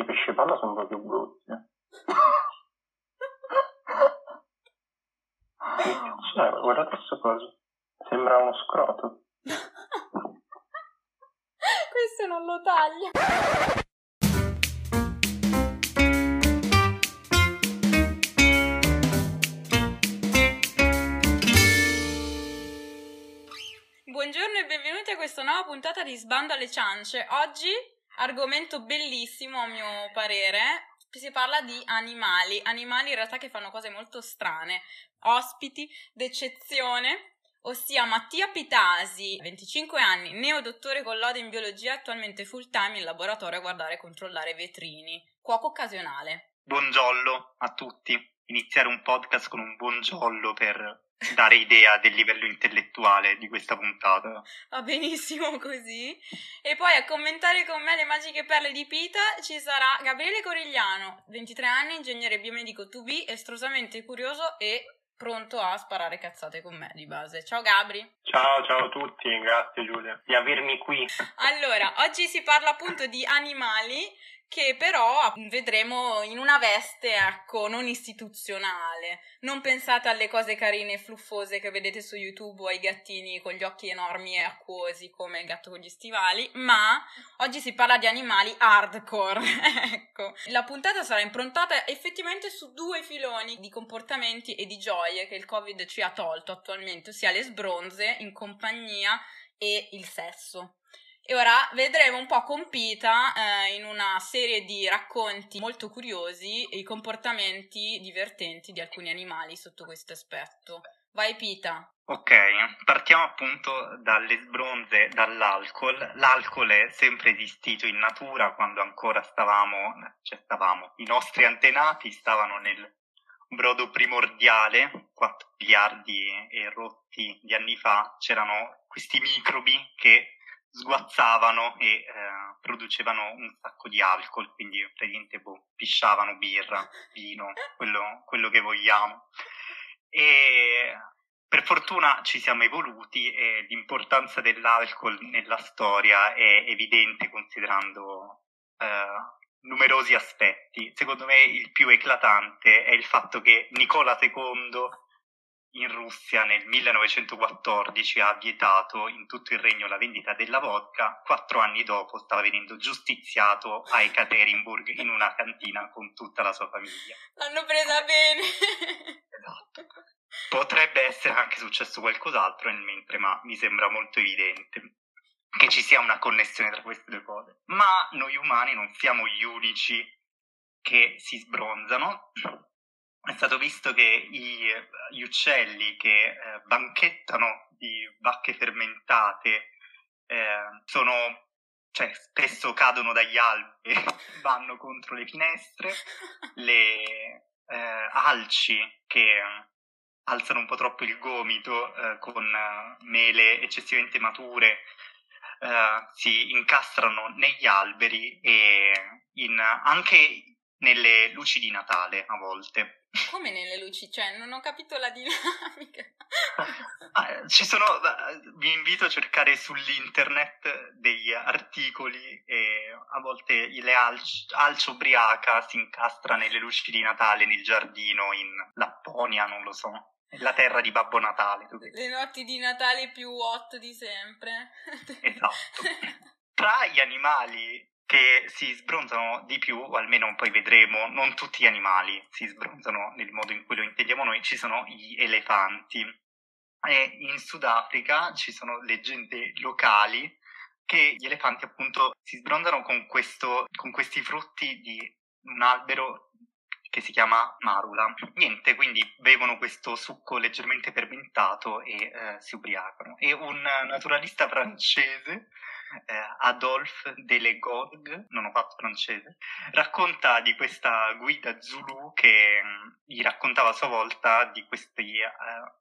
i pesci palla sono proprio brutti. cioè, guardate questo coso. Sembra uno scroto. Questo non lo taglia. Buongiorno e benvenuti a questa nuova puntata di Sbando alle ciance. Oggi argomento bellissimo a mio parere. Si parla di animali, animali in realtà che fanno cose molto strane, ospiti d'eccezione ossia Mattia Pitasi, 25 anni, neodottore con lode in biologia, attualmente full time in laboratorio a guardare e controllare vetrini, cuoco occasionale. Buongiorno a tutti. Iniziare un podcast con un buongiorno per dare idea del livello intellettuale di questa puntata. Va benissimo così. E poi a commentare con me le magiche perle di Pita ci sarà Gabriele Corigliano, 23 anni, ingegnere biomedico 2B, estrosamente curioso e pronto a sparare cazzate con me di base. Ciao Gabri. Ciao, ciao a tutti, grazie Giulia di avermi qui. Allora, oggi si parla appunto di animali che però vedremo in una veste, ecco, non istituzionale. Non pensate alle cose carine e fluffose che vedete su YouTube o ai gattini con gli occhi enormi e acquosi come il gatto con gli stivali, ma oggi si parla di animali hardcore. ecco, la puntata sarà improntata effettivamente su due filoni di comportamenti e di gioie che il Covid ci ha tolto attualmente, ossia le sbronze in compagnia e il sesso. E ora vedremo un po' compita eh, in una serie di racconti molto curiosi i comportamenti divertenti di alcuni animali sotto questo aspetto. Vai Pita. Ok, partiamo appunto dalle sbronze, dall'alcol. L'alcol è sempre esistito in natura quando ancora stavamo, cioè stavamo, i nostri antenati stavano nel brodo primordiale, 4 miliardi e rotti di anni fa, c'erano questi microbi che sguazzavano e eh, producevano un sacco di alcol, quindi praticamente boh, pisciavano birra, vino, quello, quello che vogliamo. E per fortuna ci siamo evoluti e l'importanza dell'alcol nella storia è evidente considerando eh, numerosi aspetti. Secondo me il più eclatante è il fatto che Nicola II in Russia nel 1914 ha vietato in tutto il regno la vendita della vodka, quattro anni dopo stava venendo giustiziato a Ekaterinburg in una cantina con tutta la sua famiglia. L'hanno presa bene! Esatto. Potrebbe essere anche successo qualcos'altro nel mentre, ma mi sembra molto evidente che ci sia una connessione tra queste due cose. Ma noi umani non siamo gli unici che si sbronzano è stato visto che i, gli uccelli che eh, banchettano di bacche fermentate eh, sono, cioè, spesso cadono dagli alberi, vanno contro le finestre, le eh, alci che alzano un po' troppo il gomito eh, con mele eccessivamente mature eh, si incastrano negli alberi e in, anche nelle luci di Natale a volte. Come nelle luci? Cioè, non ho capito la dinamica. ah, ci sono, vi invito a cercare sull'internet degli articoli e a volte le alci, alce ubriaca si incastra nelle luci di Natale nel giardino in Lapponia, non lo so. La terra di Babbo Natale. Le notti di Natale più hot di sempre. esatto. Tra gli animali che si sbronzano di più, o almeno poi vedremo, non tutti gli animali si sbronzano nel modo in cui lo intendiamo noi, ci sono gli elefanti. E in Sudafrica ci sono leggende locali che gli elefanti appunto si sbronzano con, questo, con questi frutti di un albero che si chiama marula. Niente, quindi bevono questo succo leggermente fermentato e eh, si ubriacano. E un naturalista francese Adolphe Delegorgue, non ho fatto francese, racconta di questa guida Zulu che mm, gli raccontava a sua volta di questi eh,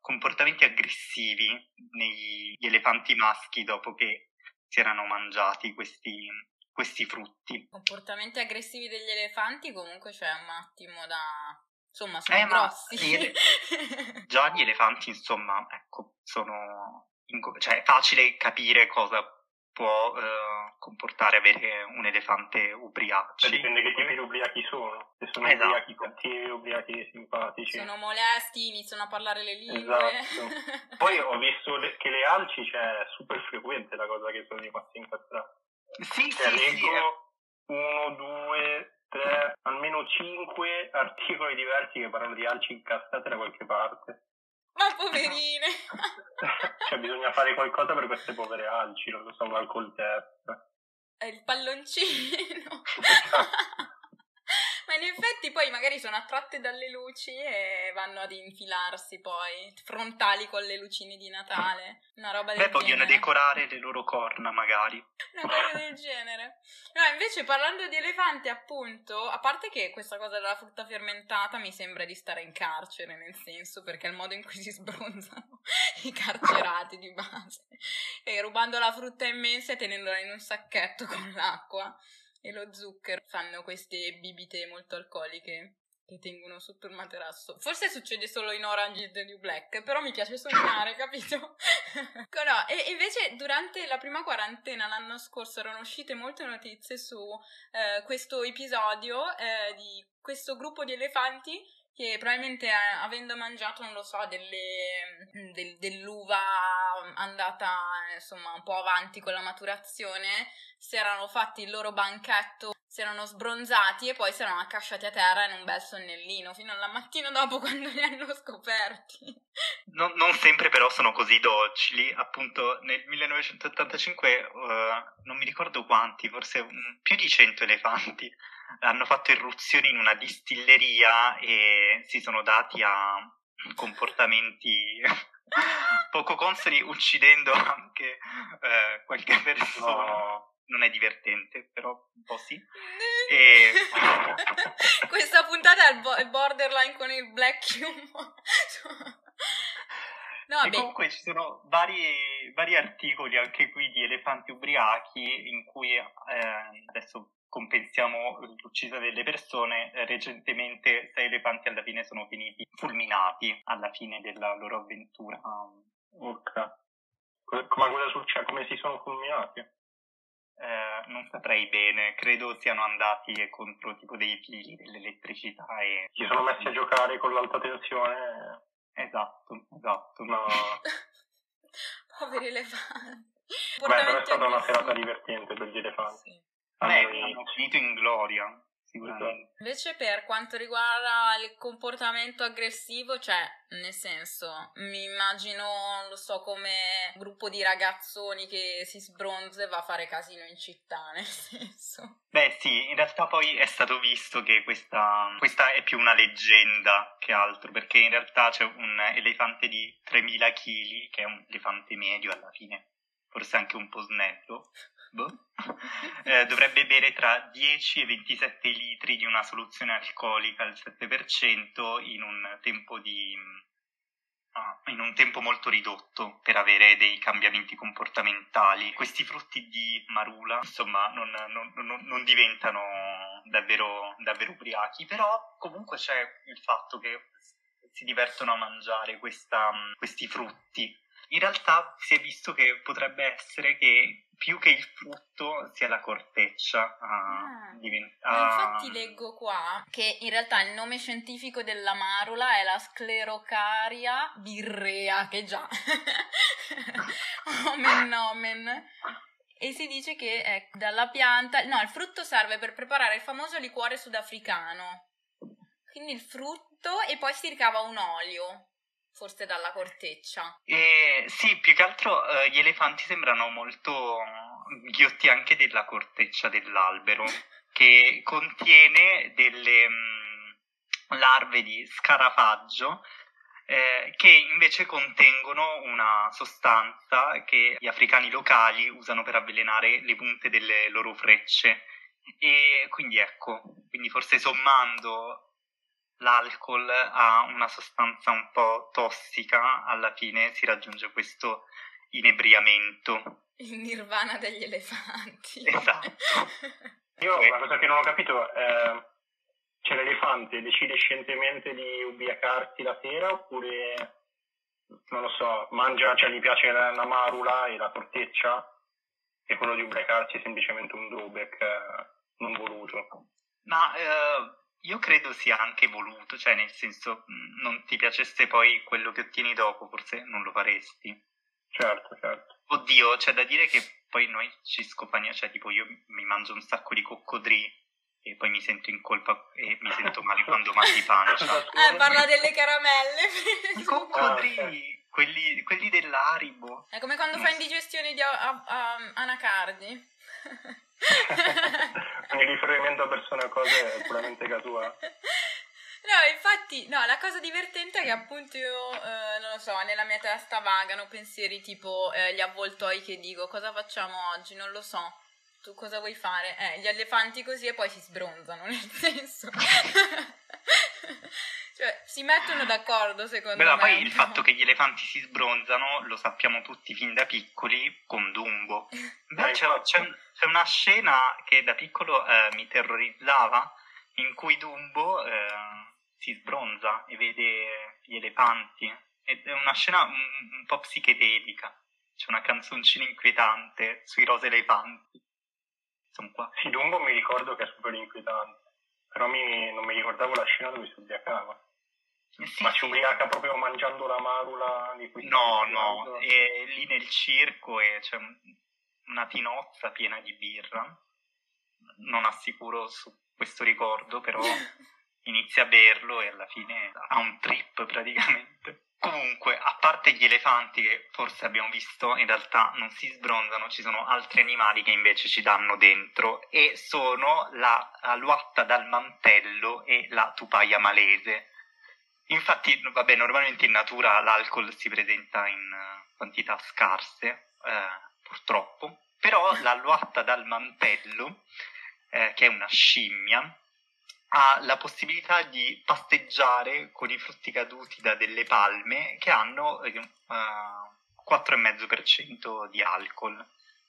comportamenti aggressivi negli elefanti maschi dopo che si erano mangiati questi, questi frutti. Comportamenti aggressivi degli elefanti comunque c'è un attimo da... Insomma, sono eh, grossi. Gli già gli elefanti, insomma, ecco, sono... In... cioè è facile capire cosa può eh, comportare avere un elefante ubriaco. Cioè, dipende che tipi di ubriachi sono. Se sono esatto. ubriachi cattivi, ubriachi simpatici. Sono molesti, iniziano a parlare le lingue. Esatto. Poi ho visto le, che le alci c'è cioè, super frequente la cosa che sono rimasti incastrati. Sì, cioè, sì, leggo sì. uno, due, tre, almeno cinque articoli diversi che parlano di alci incastrate da qualche parte. Ma poverine! cioè, bisogna fare qualcosa per queste povere alci, non lo so, un alcol test. È il palloncino! Ma in effetti poi magari sono attratte dalle luci e vanno ad infilarsi poi, frontali con le lucine di Natale, una roba del Beh, genere. vogliono decorare le loro corna magari. Una cosa del genere. No, invece parlando di elefanti appunto, a parte che questa cosa della frutta fermentata mi sembra di stare in carcere, nel senso, perché è il modo in cui si sbronzano i carcerati di base, e rubando la frutta immensa e tenendola in un sacchetto con l'acqua e lo zucchero fanno queste bibite molto alcoliche che tengono sotto il materasso. Forse succede solo in Orange is the New Black, però mi piace sognare, capito? no, e invece durante la prima quarantena l'anno scorso erano uscite molte notizie su eh, questo episodio eh, di questo gruppo di elefanti che probabilmente eh, avendo mangiato, non lo so, delle, mm, del, dell'uva andata insomma un po' avanti con la maturazione, si erano fatti il loro banchetto, si erano sbronzati e poi si erano accasciati a terra in un bel sonnellino fino alla mattina dopo quando li hanno scoperti. Non, non sempre però sono così docili, appunto nel 1985 uh, eh, non mi ricordo quanti, forse più di 100 elefanti hanno fatto irruzioni in una distilleria e si sono dati a comportamenti poco consoni, uccidendo anche eh, qualche persona. No. Non è divertente, però un po' sì. E... Questa puntata è il borderline con il black humor. No, e comunque ci sono vari, vari, articoli anche qui di elefanti ubriachi in cui eh, adesso compensiamo l'uccisa delle persone, eh, recentemente sei elefanti alla fine sono finiti fulminati alla fine della loro avventura. Ok. Ma cosa succede? Come si sono fulminati? Eh, non saprei bene, credo siano andati contro tipo dei fili dell'elettricità e... Si sono messi a giocare con l'alta tensione? Esatto, esatto. No. Poveri elefanti. Beh, però è stata una serata divertente per gli elefanti. Sì. Beh, hanno finito in gloria, sicuramente. Invece per quanto riguarda il comportamento aggressivo, cioè, nel senso, mi immagino, lo so, come gruppo di ragazzoni che si sbronza e va a fare casino in città, nel senso. Beh sì, in realtà poi è stato visto che questa, questa è più una leggenda che altro, perché in realtà c'è un elefante di 3000 kg, che è un elefante medio alla fine, forse anche un po' snello, boh, eh, dovrebbe bere tra 10 e 27 litri di una soluzione alcolica al 7% in un tempo di ah, in un tempo molto ridotto per avere dei cambiamenti comportamentali. Questi frutti di marula, insomma, non, non, non, non diventano davvero, davvero ubriachi, però comunque c'è il fatto che si divertono a mangiare questa, questi frutti in realtà si è visto che potrebbe essere che più che il frutto sia la corteccia a ah, diventare. Infatti leggo qua che in realtà il nome scientifico della marula è la sclerocaria birrea, che già. omen omen. E si dice che è dalla pianta. No, il frutto serve per preparare il famoso liquore sudafricano. Quindi il frutto e poi si ricava un olio forse dalla corteccia. Eh, sì, più che altro eh, gli elefanti sembrano molto ghiotti anche della corteccia dell'albero, che contiene delle mh, mm, larve di scarafaggio eh, che invece contengono una sostanza che gli africani locali usano per avvelenare le punte delle loro frecce. E quindi ecco, quindi forse sommando l'alcol ha una sostanza un po' tossica, alla fine si raggiunge questo inebriamento. Il nirvana degli elefanti. Esatto. Io una cosa che non ho capito è, cioè l'elefante decide scientemente di ubriacarsi la sera oppure, non lo so, mangia, cioè gli piace la, la marula e la corteccia e quello di ubriacarsi è semplicemente un drawback eh, non voluto. Ma eh, io credo sia anche voluto, cioè nel senso non ti piacesse poi quello che ottieni dopo, forse non lo faresti. Certo, certo. Oddio, c'è da dire che poi noi ci scopaniamo, cioè tipo io mi mangio un sacco di coccodri e poi mi sento in colpa e mi sento male quando mangio pancia. Eh, parla delle caramelle. I coccodri, ah, quelli, quelli dell'Aribo. È come quando fai indigestione di a- a- anacardi. Quindi riferimento a persone o cose è puramente casuale. No, infatti, no, la cosa divertente è che appunto io, eh, non lo so, nella mia testa vagano pensieri tipo eh, gli avvoltoi che dico, cosa facciamo oggi? Non lo so. Tu cosa vuoi fare? Eh, gli elefanti così e poi si sbronzano, nel senso. Cioè, si mettono d'accordo, secondo Beh, me. poi il fatto che gli elefanti si sbronzano lo sappiamo tutti fin da piccoli con Dumbo. Beh, c'è, c'è, c'è, una scena che da piccolo eh, mi terrorizzava in cui Dumbo eh, si sbronza e vede gli elefanti. Ed è una scena un, un po' psichedelica. C'è una canzoncina inquietante sui rose elefanti sono qua. Sì, Dumbo mi ricordo che è super inquietante, però mi, non mi ricordavo la scena dove si ubriacava. Sì, Ma si ubriaca proprio mangiando la marula No, no, è lì nel circo e c'è una tinozza piena di birra. Non assicuro su questo ricordo, però inizia a berlo e alla fine ha un trip praticamente. Comunque, a parte gli elefanti che forse abbiamo visto, in realtà non si sbronzano, ci sono altri animali che invece ci danno dentro e sono la, la luatta dal mantello e la tupaia malese. Infatti, vabbè, normalmente in natura l'alcol si presenta in uh, quantità scarse, eh, purtroppo, però la luatta dal mantello, eh, che è una scimmia, ha la possibilità di pasteggiare con i frutti caduti da delle palme che hanno eh, 4,5% di alcol.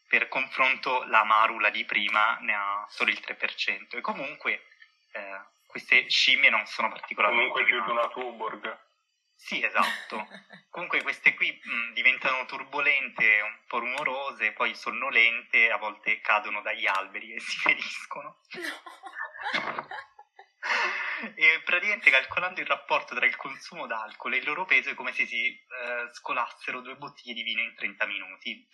Per confronto la marula di prima ne ha solo il 3%. E comunque eh, queste scimmie non sono particolarmente... Comunque più di una Tuborg. Sì, esatto. Comunque queste qui mh, diventano turbolente, un po' rumorose, poi sonnolente, a volte cadono dagli alberi e si feriscono. No. e praticamente calcolando il rapporto tra il consumo d'alcol e il loro peso è come se si eh, scolassero due bottiglie di vino in 30 minuti.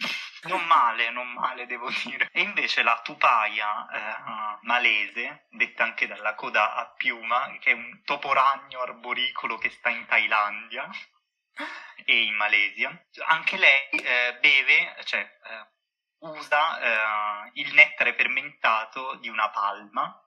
Non male, non male devo dire. E invece la tupaia eh, malese, detta anche dalla coda a piuma, che è un toporagno arboricolo che sta in Thailandia e in Malesia, anche lei eh, beve, cioè eh, usa eh, il nettare fermentato di una palma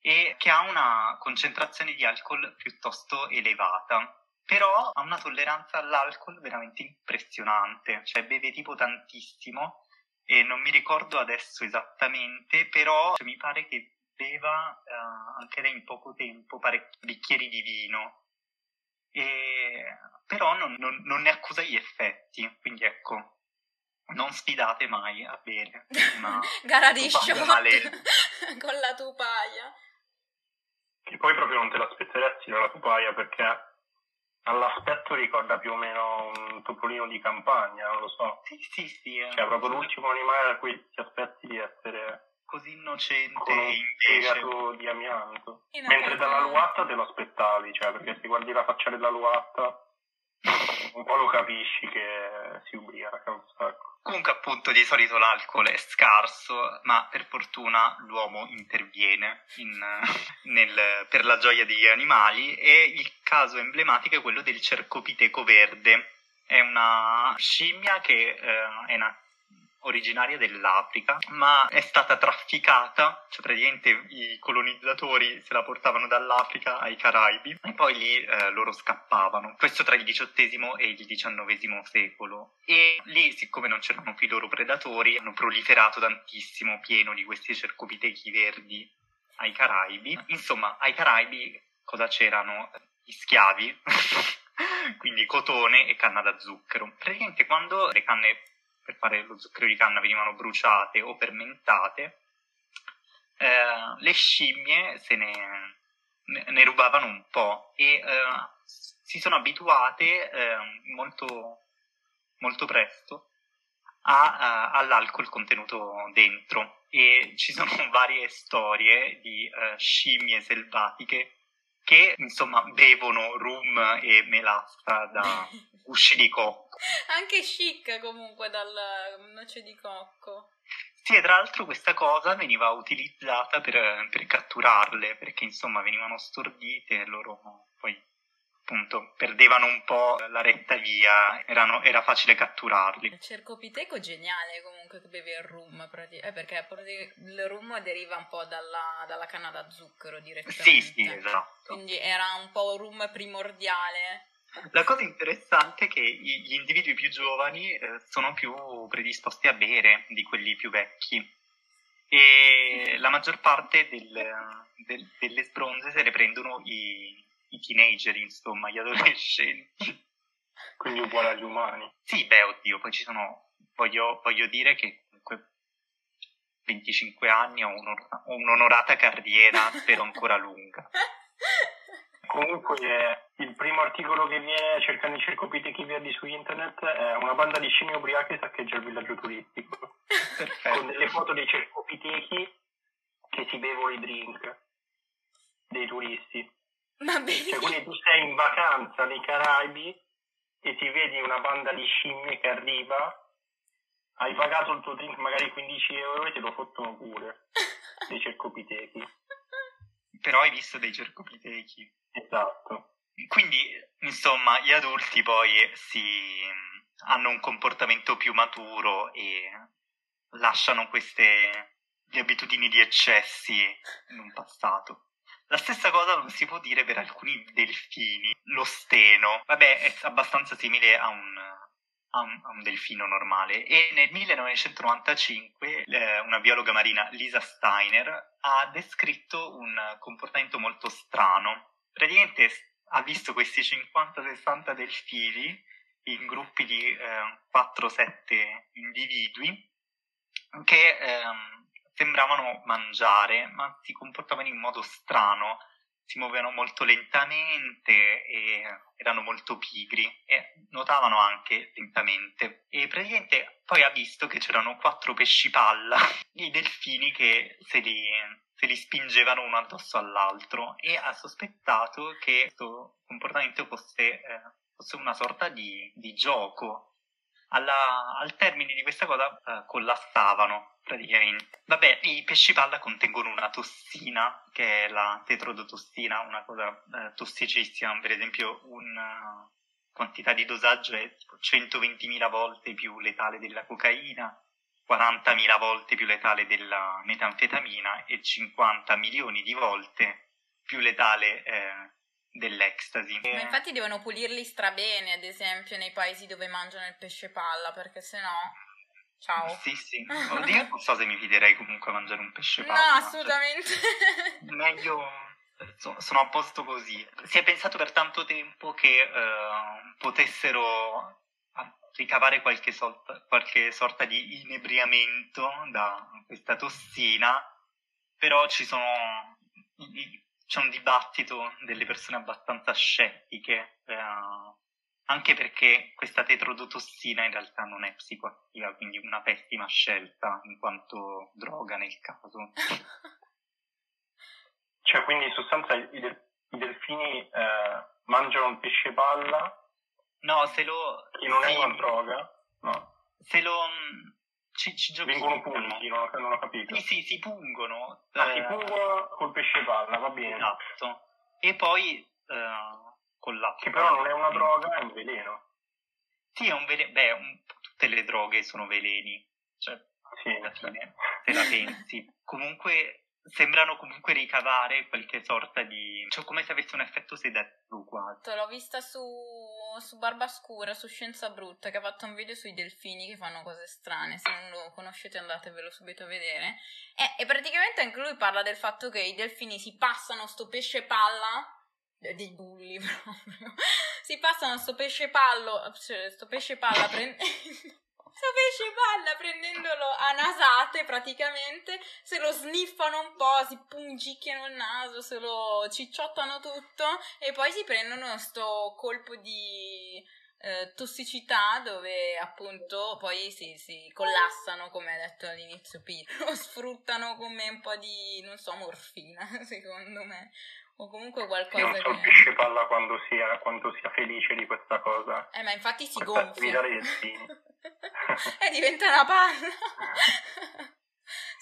e che ha una concentrazione di alcol piuttosto elevata. Però ha una tolleranza all'alcol veramente impressionante, cioè beve tipo tantissimo e non mi ricordo adesso esattamente, però cioè, mi pare che beva eh, anche lei in poco tempo parecchi bicchieri di vino. E, però non, non, non ne accusa gli effetti, quindi ecco, non sfidate mai a bere una gara di shot con la tupaia. Che poi proprio non te l'aspetteresti dalla tupaia perché all'aspetto ricorda più o meno un topolino di campagna, non lo so. Sì, sì, sì. Eh. Cioè, proprio l'ultimo animale a cui ti aspetti di essere così innocente con un invece di amianto. Mentre dalla luatta te lo aspettavi, cioè, perché se guardi la faccia della luatta un po' lo capisci che si ubriaca un sacco. Comunque appunto di solito l'alcol è scarso, ma per fortuna l'uomo interviene in, nel, per la gioia degli animali e il caso emblematico è quello del cercopiteco verde. È una scimmia che eh, è nata originaria dell'Africa, ma è stata trafficata, cioè praticamente i colonizzatori se la portavano dall'Africa ai Caraibi e poi lì eh, loro scappavano. Questo tra il XVIII e il XIX secolo. E lì, siccome non c'erano più i loro predatori, hanno proliferato tantissimo, pieno di questi cercopitechi verdi ai Caraibi. Insomma, ai Caraibi cosa c'erano? Gli schiavi. quindi cotone e canna da zucchero. Praticamente quando le canne per fare lo zucchero di canna venivano bruciate o fermentate, eh, le scimmie se ne, ne, rubavano un po' e eh, si sono abituate eh, molto, molto presto ha uh, all'alcol contenuto dentro. E ci sono varie storie di uh, scimmie selvatiche che insomma bevono rum e melassa da usci di cocco. Anche chic comunque dal noce di cocco. Sì, e tra l'altro questa cosa veniva utilizzata per, per catturarle, perché insomma venivano stordite e loro poi appunto perdevano un po' la retta via, erano, era facile catturarli. Il cercopiteco geniale comunque che beve il rum, eh, perché il rum deriva un po' dalla, dalla canna da zucchero direttamente. Sì, sì, esatto. Quindi era un po' un rum primordiale. La cosa interessante è che gli individui più giovani eh, sono più predisposti a bere di quelli più vecchi e la maggior parte del, del, delle sbronze se le prendono i, i teenager, insomma, gli adolescenti. Quindi uguale agli umani. Sì, beh, oddio, poi ci sono, voglio, voglio dire che comunque 25 anni ho, ho un'onorata carriera, spero ancora lunga. Comunque il primo articolo che viene cercando i cercopitechi verdi su internet è una banda di scimmie ubriache saccheggia il villaggio turistico. Perfetto. Con delle foto dei cercopitechi che si bevono i drink dei turisti. Cioè, quindi tu sei in vacanza nei Caraibi e ti vedi una banda di scimmie che arriva, hai pagato il tuo drink magari 15 euro e te lo fottono pure dei cercopitechi. Però hai visto dei cercopitechi. Esatto. Quindi, insomma, gli adulti poi si hanno un comportamento più maturo e lasciano queste abitudini di eccessi in un passato. La stessa cosa si può dire per alcuni delfini. Lo steno, vabbè, è abbastanza simile a un, a un, a un delfino normale. E nel 1995 eh, una biologa marina, Lisa Steiner, ha descritto un comportamento molto strano. Praticamente ha visto questi 50-60 delfini in gruppi di eh, 4-7 individui che ehm, sembravano mangiare, ma si comportavano in modo strano, si muovevano molto lentamente e erano molto pigri e nuotavano anche lentamente. E praticamente poi ha visto che c'erano quattro pesci palla, i delfini che se li, se li spingevano uno addosso all'altro e ha sospettato che questo comportamento fosse, eh, fosse una sorta di, di gioco alla, al termine di questa cosa eh, collassavano praticamente. Vabbè, i pesci palla contengono una tossina che è la tetrodotossina, una cosa eh, tossicissima, per esempio una quantità di dosaggio è tipo 120.000 volte più letale della cocaina, 40.000 volte più letale della metanfetamina e 50 milioni di volte più letale eh, dell'ecstasy. Ma infatti devono pulirli strabene, ad esempio, nei paesi dove mangiano il pesce palla, perché sennò... Ciao. Sì, sì. Oddio, non so se mi fiderei comunque a mangiare un pesce palla. No, assolutamente. Cioè, meglio... Sono a posto così. Si è pensato per tanto tempo che uh, potessero ricavare qualche, sorta, qualche sorta di inebriamento da questa tossina, però ci sono c'è un dibattito delle persone abbastanza scettiche, eh, anche perché questa tetrodotossina in realtà non è psicoattiva, quindi una pessima scelta in quanto droga nel caso. cioè, quindi in sostanza i, del- i delfini eh, mangiano il pesce palla. No, se lo. Che non sì, è una droga, no. Se lo ci, ci Vengono punti, non, non ho capito. Sì, sì, si pungono. Ah, eh, si pungono col pesce palla, va bene. Esatto. E poi eh, con l'acqua. Che però non è una droga, è un veleno. Sì, è un veleno. Beh, un... tutte le droghe sono veleni. Cioè, sì, alla fine, se la pensi. Comunque sembrano comunque ricavare qualche sorta di... cioè come se avesse un effetto sedativo quasi. L'ho vista su, su Barbascura, su Scienza Brutta, che ha fatto un video sui delfini che fanno cose strane, se non lo conoscete andatevelo subito a vedere. E, e praticamente anche lui parla del fatto che i delfini si passano sto pesce palla dei bulli proprio. Si passano sto pesce pallo, cioè, sto pesce palla prendendo Sto pesce palla prendendolo a nasate praticamente, se lo sniffano un po', si pungicchiano il naso, se lo cicciottano tutto e poi si prendono sto colpo di eh, tossicità dove appunto poi si, si, collassano, come ha detto all'inizio Pete, lo sfruttano come un po' di, non so, morfina, secondo me. O comunque qualcosa non so che... pesce palla quando sia, quando sia felice di questa cosa. Eh, ma infatti si gonfia. e diventa una palla.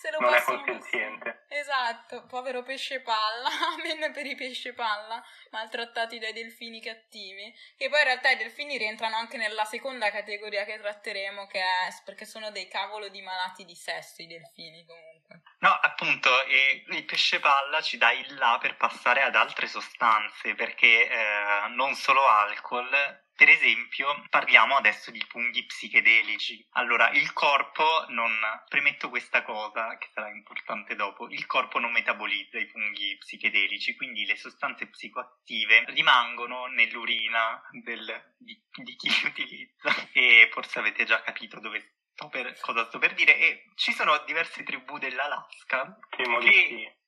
Se lo Non è possono- consenziente. Esatto, povero pesce palla, amen per i pesce palla, maltrattati dai delfini cattivi, che poi in realtà i delfini rientrano anche nella seconda categoria che tratteremo, che è perché sono dei cavolo di malati di sesso i delfini comunque. No, appunto, e il pesce palla ci dà il là per passare ad altre sostanze, perché eh, non solo alcol, per esempio, parliamo adesso di funghi psichedelici. Allora, il corpo non, premetto questa cosa che sarà importante dopo, il corpo non metabolizza i funghi psichedelici, quindi le sostanze psicoattive rimangono nell'urina del- di, di chi li utilizza. E forse avete già capito dove sto per, cosa sto per dire. E ci sono diverse tribù dell'Alaska che- sì.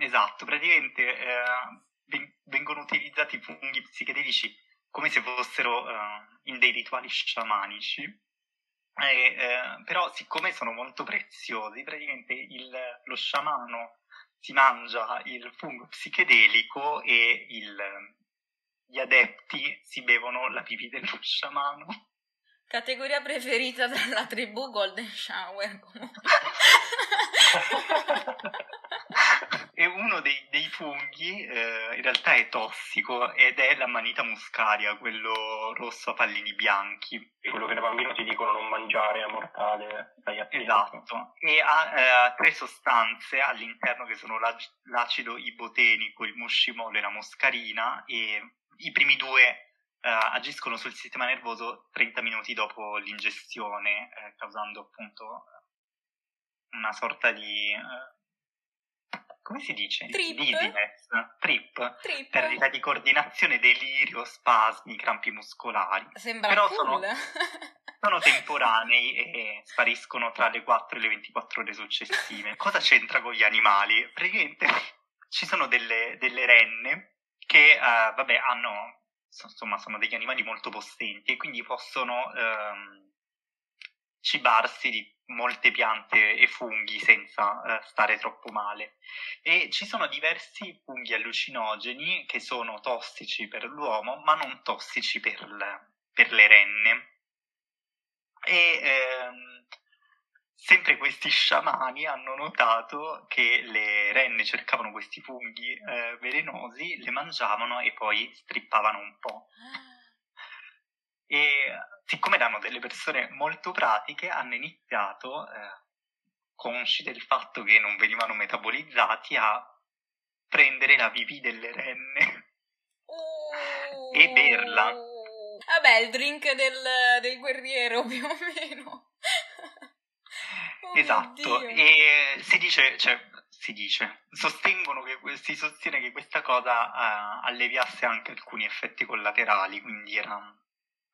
Esatto, praticamente eh, ven- vengono utilizzati i funghi psichedelici come se fossero eh, in dei rituali sciamanici, E, eh, però siccome sono molto preziosi, praticamente il- lo sciamano si mangia il fungo psichedelico e il- gli adepti si bevono la pipì dello sciamano. Categoria preferita dalla tribù Golden Shower comunque. e uno dei, dei funghi eh, in realtà è tossico ed è l'amanita muscaria, quello rosso a pallini bianchi. È quello che da bambino ti dicono non mangiare, è mortale, stai attento. Esatto, e ha eh, tre sostanze all'interno che sono l'ac- l'acido ibotenico, il muscimolo e la moscarina e i primi due eh, agiscono sul sistema nervoso 30 minuti dopo l'ingestione, eh, causando appunto una sorta di... eh, come si dice? Trip. Dizziness, trip, Trip. perdita di coordinazione, delirio, spasmi, crampi muscolari. Sembra Però cool. sono- sono temporanei e spariscono tra le 4 e le 24 ore successive. Cosa c'entra con gli animali? Praticamente ci sono delle, delle renne che, eh, vabbè, hanno, so- insomma, sono degli animali molto possenti e quindi possono ehm, cibarsi di molte piante e funghi senza eh, stare troppo male. E ci sono diversi funghi allucinogeni che sono tossici per l'uomo, ma non tossici per, le- per le renne. E ehm, sempre questi sciamani hanno notato che le renne cercavano questi funghi eh, velenosi, le mangiavano e poi strippavano un po'. E siccome erano delle persone molto pratiche, hanno iniziato, eh, consci del fatto che non venivano metabolizzati, a prendere la pipì delle renne. Oh. E berla. Vabbè, il drink del, del guerriero più o meno. Oh esatto, e si dice, cioè, si dice, sostengono che, si sostiene che questa cosa eh, alleviasse anche alcuni effetti collaterali, quindi era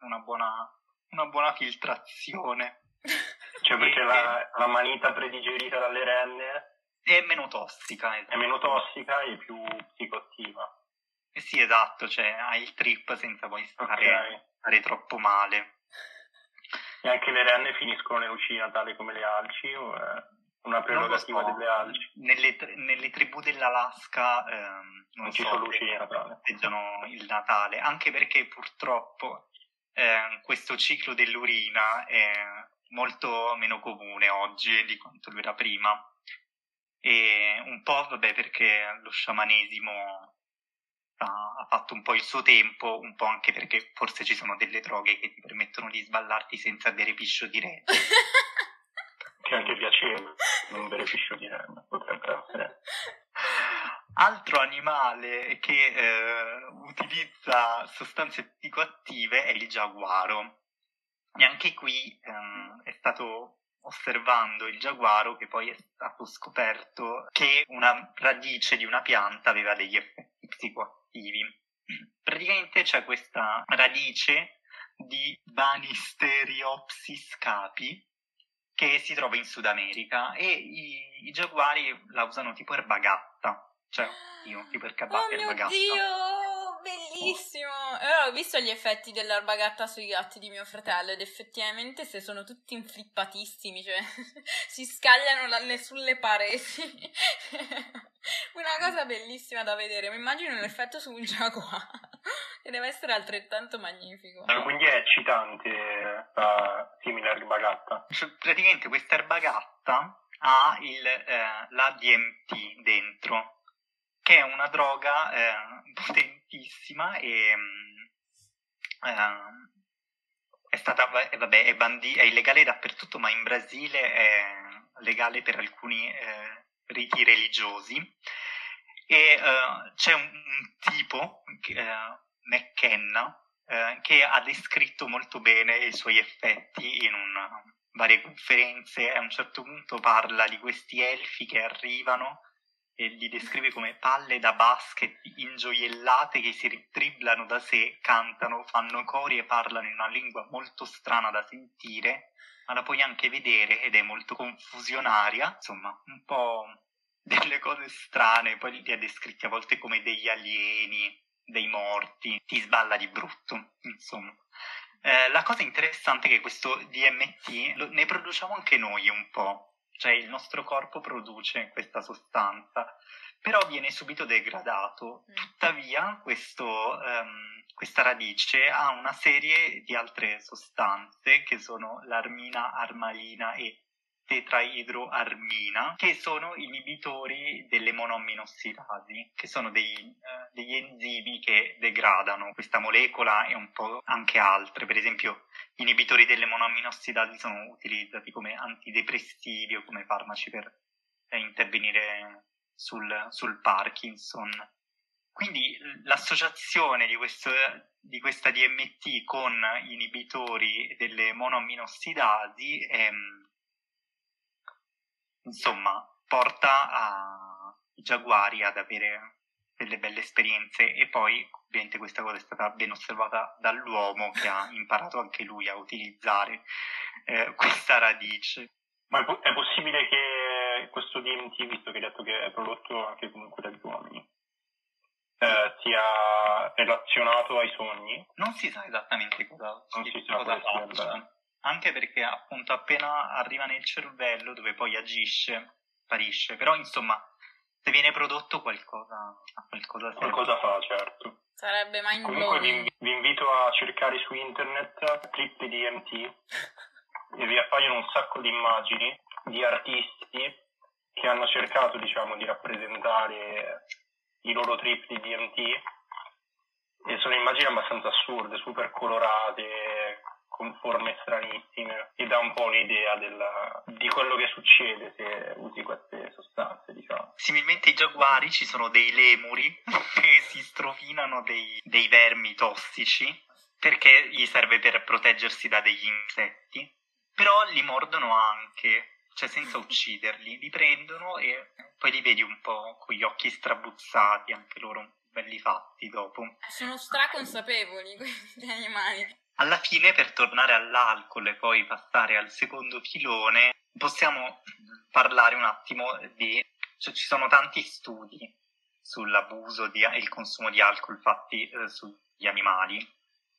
una buona, una buona filtrazione. Cioè perché E- la, la manita predigerita dalle renne È meno tossica, è esatto. meno tossica e più psicoattiva. Eh sì, esatto, cioè hai il trip senza poi stare, Ok. stare troppo male. E anche le renne finiscono nell'ucci di Natale come le alci o è una prerogativa so. delle alci? Nelle, nelle tribù dell'Alaska ehm, non, Non ci so sono se luci di Natale. festeggiano il Natale, anche perché purtroppo ehm, questo ciclo dell'urina è molto meno comune oggi di quanto lo era prima. E un po' vabbè perché lo sciamanesimo ha, fatto un po' il suo tempo, un po' anche perché forse ci sono delle droghe che ti permettono di sballarti senza bere piscio di renne. Che anche piacevole, non beneficio di renne, potrebbe essere. Altro animale che eh, utilizza sostanze psicoattive è il giaguaro. E anche qui ehm, è stato osservando il giaguaro che poi è stato scoperto che una radice di una pianta aveva degli effetti psicoattivi. Praticamente c'è questa radice di Banisteriopsis capi che si trova in Sud America e i, i giaguari la usano tipo erbagatta, cioè io tipo erba- Oh mio erbagatta. Dio, bellissimo. bellissimo! Eh, ho visto gli effetti dell'erba gatta sui gatti di mio fratello ed effettivamente se sono tutti inflippatissimi, cioè si scagliano la- sulle pareti. Una cosa bellissima da vedere, mi immagino l'effetto su un jaguar, che deve essere altrettanto magnifico. Quindi è eccitante la simile erba gatta. Cioè, praticamente questa erba gatta ha il, eh, la DMT dentro, che è una droga eh, potentissima e mm, eh, è stata, vabbè, è, bandi- è, illegale dappertutto, ma in Brasile è legale per alcuni eh, riti religiosi. E eh, c'è un, un tipo, eh, McKenna, eh, che ha descritto molto bene i suoi effetti in un, varie conferenze. A un certo punto parla di questi elfi che arrivano e li descrive come palle da basket ingioiellate che si ritriblano da sé, cantano, fanno cori e parlano in una lingua molto strana da sentire, ma la puoi anche vedere ed è molto confusionaria, insomma, un po' delle cose strane, poi li ha descritti a volte come degli alieni, dei morti, ti sballa di brutto, insomma. Eh, la cosa interessante è che questo DMT lo, ne produciamo anche noi un po', cioè il nostro corpo produce questa sostanza, però viene subito degradato. Mm. Tuttavia questo, um, questa radice ha una serie di altre sostanze che sono l'armina, armalina e tetraidroarmina, che sono inibitori delle monoamminossidasi, che sono dei, eh, degli enzimi che degradano questa molecola e un po' anche altre. Per esempio, gli inibitori delle monoamminossidasi sono utilizzati come antidepressivi o come farmaci per eh, intervenire sul, sul, Parkinson. Quindi l'associazione di, questo, di questa DMT con inibitori delle monoamminossidasi è insomma, porta a, i giaguari ad avere delle belle esperienze e poi ovviamente questa cosa è stata ben osservata dall'uomo che ha imparato anche lui a utilizzare eh, questa radice. Ma è, po- è, possibile che questo DMT, visto che hai detto che è prodotto anche comunque dagli uomini, eh, sia relazionato ai sogni? Non si sa esattamente cosa, non si sa cosa faccia anche perché appunto appena arriva nel cervello dove poi agisce, sparisce, però insomma se viene prodotto qualcosa, qualcosa, qualcosa fa, certo. Sarebbe mind Comunque vi, vi, invito a cercare su internet trip DMT e vi appaiono un sacco di immagini di artisti che hanno cercato diciamo di rappresentare i loro trip di DMT e sono immagini abbastanza assurde, super colorate, con forme stranissime e dà un po' un'idea della, di quello che succede se usi queste sostanze, diciamo. Similmente ai giaguari ci sono dei lemuri che si strofinano dei, dei vermi tossici perché gli serve per proteggersi da degli insetti, però li mordono anche, cioè senza ucciderli, li prendono e poi li vedi un po' con gli occhi strabuzzati, anche loro belli fatti dopo. Sono straconsapevoli questi animali. Alla fine, per tornare all'alcol e poi passare al secondo filone, possiamo parlare un attimo di... Cioè, ci sono tanti studi sull'abuso e il consumo di alcol fatti eh, sugli animali.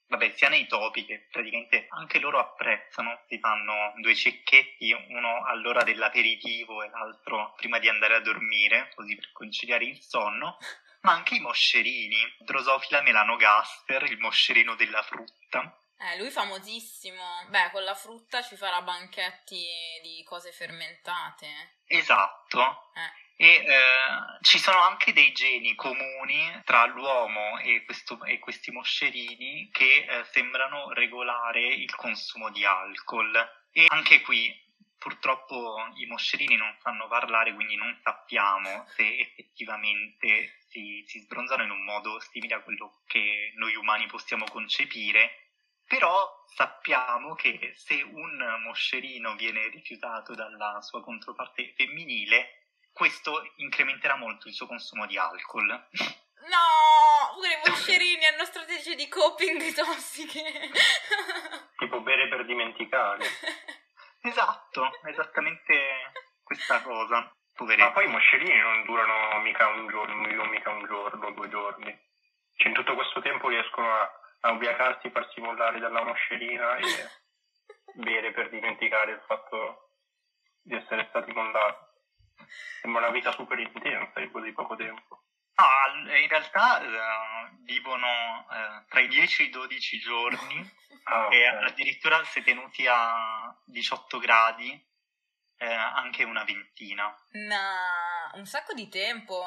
Vabbè, sia nei topi che praticamente anche loro apprezzano, si fanno due cecchetti, uno all'ora dell'aperitivo e l'altro prima di andare a dormire, così per conciliare il sonno ma anche i moscerini. Drosophila melanogaster, il moscerino della frutta, eh, lui famosissimo. Beh, con la frutta ci farà banchetti di cose fermentate. Esatto. Eh. E eh, ci sono anche dei geni comuni tra l'uomo e, questo, e questi moscerini che eh, sembrano regolare il consumo di alcol. E anche qui purtroppo i moscerini non sanno parlare, quindi non sappiamo se effettivamente si, si sbronzano in un modo simile a quello che noi umani possiamo concepire però sappiamo che se un moscerino viene rifiutato dalla sua controparte femminile, questo incrementerà molto il suo consumo di alcol. No, pure i moscerini hanno strategie di coping tossiche. tipo bere per dimenticare. esatto, esattamente questa cosa. Poveretti. Ma poi i moscerini non durano mica un giorno, non mica un giorno, due giorni. Cioè, in tutto questo tempo riescono a, a ubriacarsi, farsi mollare dalla moscerina e bere per dimenticare il fatto di essere stati mollati. Sembra una vita super intensa in così poco tempo. No, in realtà uh, vivono uh, tra i 10 e i 12 giorni ah, e okay. addirittura se tenuti a 18 gradi eh, anche una ventina. No, un sacco di tempo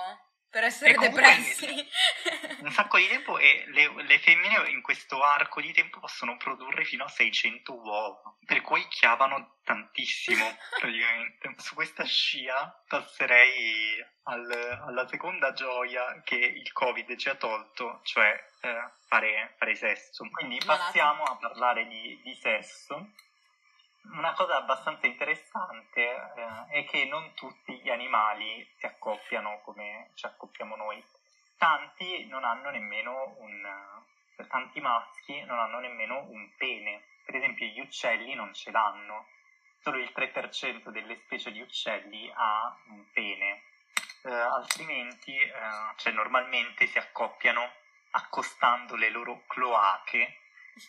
per essere depressi. un sacco di tempo e le, le, femmine in questo arco di tempo possono produrre fino a 600 uova, per cui chiavano tantissimo praticamente. Su questa scia passerei al, alla seconda gioia che il Covid ci ha tolto, cioè eh, fare, fare, sesso. Quindi passiamo a parlare di, di sesso una cosa abbastanza interessante eh, è che non tutti gli animali si accoppiano come ci accoppiamo noi. Tanti non hanno nemmeno un tanti maschi non hanno nemmeno un pene. Per esempio gli uccelli non ce l'hanno. Solo il 3% delle specie di uccelli ha un pene. Eh, altrimenti, eh, cioè normalmente si accoppiano accostando le loro cloache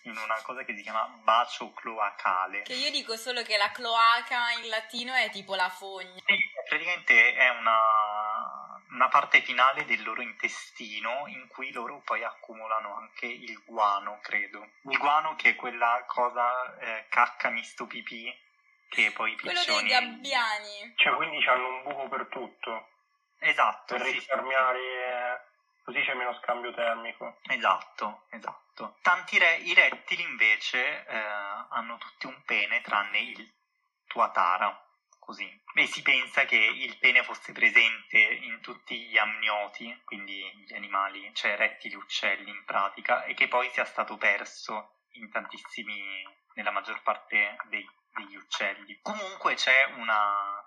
in una cosa che si chiama bacio cloacale. Che io dico solo che la cloaca in latino è tipo la fogna. Sì, praticamente è una, una parte finale del loro intestino in cui loro poi accumulano anche il guano, credo. Il guano che è quella cosa eh, cacca misto pipì che poi i Quello dei gabbiani. Cioè, quindi hanno un buco per tutto. Esatto. Per sì. risparmiare Così c'è meno scambio termico. Esatto, esatto. Tanti re- i rettili invece eh, hanno tutti un pene tranne il tuatara, così. E si pensa che il pene fosse presente in tutti gli amnioti, quindi gli animali, cioè rettili, uccelli in pratica, e che poi sia stato perso in tantissimi, nella maggior parte dei, degli uccelli. Comunque c'è una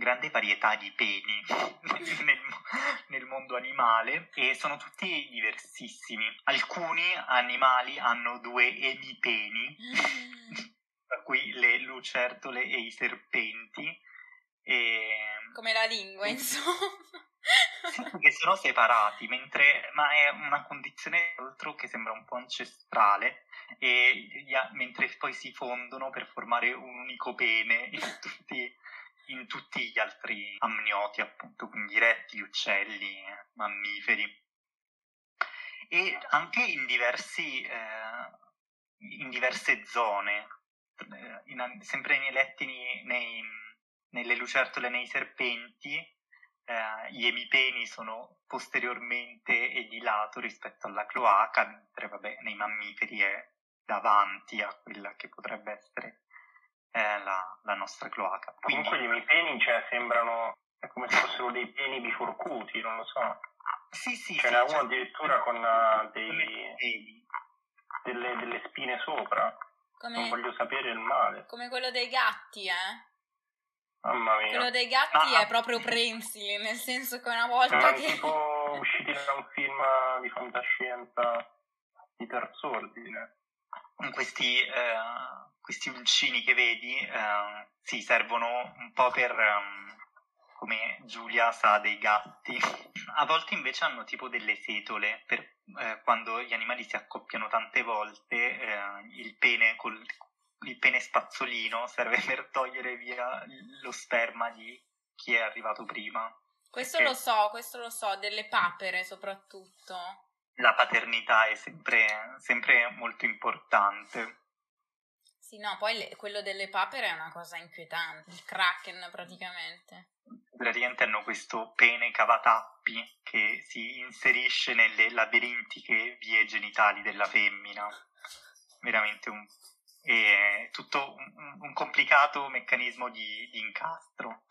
grande varietà di peni nel, nel, mondo animale e sono tutti diversissimi. Alcuni animali hanno due emipeni, tra cui le lucertole e i serpenti. E... Come la lingua, insomma. che sono separati, mentre, ma è una condizione altro che sembra un po' ancestrale, e, mentre poi si fondono per formare un unico pene in tutti in tutti gli altri amnioti, appunto, quindi rettili, uccelli, mammiferi. E anche in, diversi, eh, in diverse zone, eh, in, sempre nei lettini, nei, nelle lucertole nei serpenti, eh, gli emipeni sono posteriormente e di lato rispetto alla cloaca, mentre vabbè, nei mammiferi è davanti a quella che potrebbe essere è la, la nostra cloaca. Quindi... Comunque i miei peni cioè, sembrano è come se fossero dei peni biforcuti, non lo so. Sì, sì. Ce sì, n'è uno cioè... addirittura con uh, dei, delle, delle, spine sopra. Come... Non voglio sapere il male. Come quello dei gatti, eh? Mamma mia. Quello dei gatti ah, è proprio prensile, nel senso che una volta Sono che... tipo usciti da un film di fantascienza di terzo ordine. Questi... Eh questi uncini che vedi eh, sì, servono un po' per, um, come Giulia sa, dei gatti. A volte invece hanno tipo delle setole per eh, quando gli animali si accoppiano tante volte, eh, il pene col il pene spazzolino serve per togliere via lo sperma di chi è arrivato prima. Questo Perché lo so, questo lo so, delle papere soprattutto. La paternità è sempre, sempre molto importante. Sì, no, poi le, quello delle papere è una cosa inquietante, il kraken praticamente. Praticamente hanno questo pene cavatappi che si inserisce nelle labirintiche vie genitali della femmina. Veramente un, è tutto un, un complicato meccanismo di, di incastro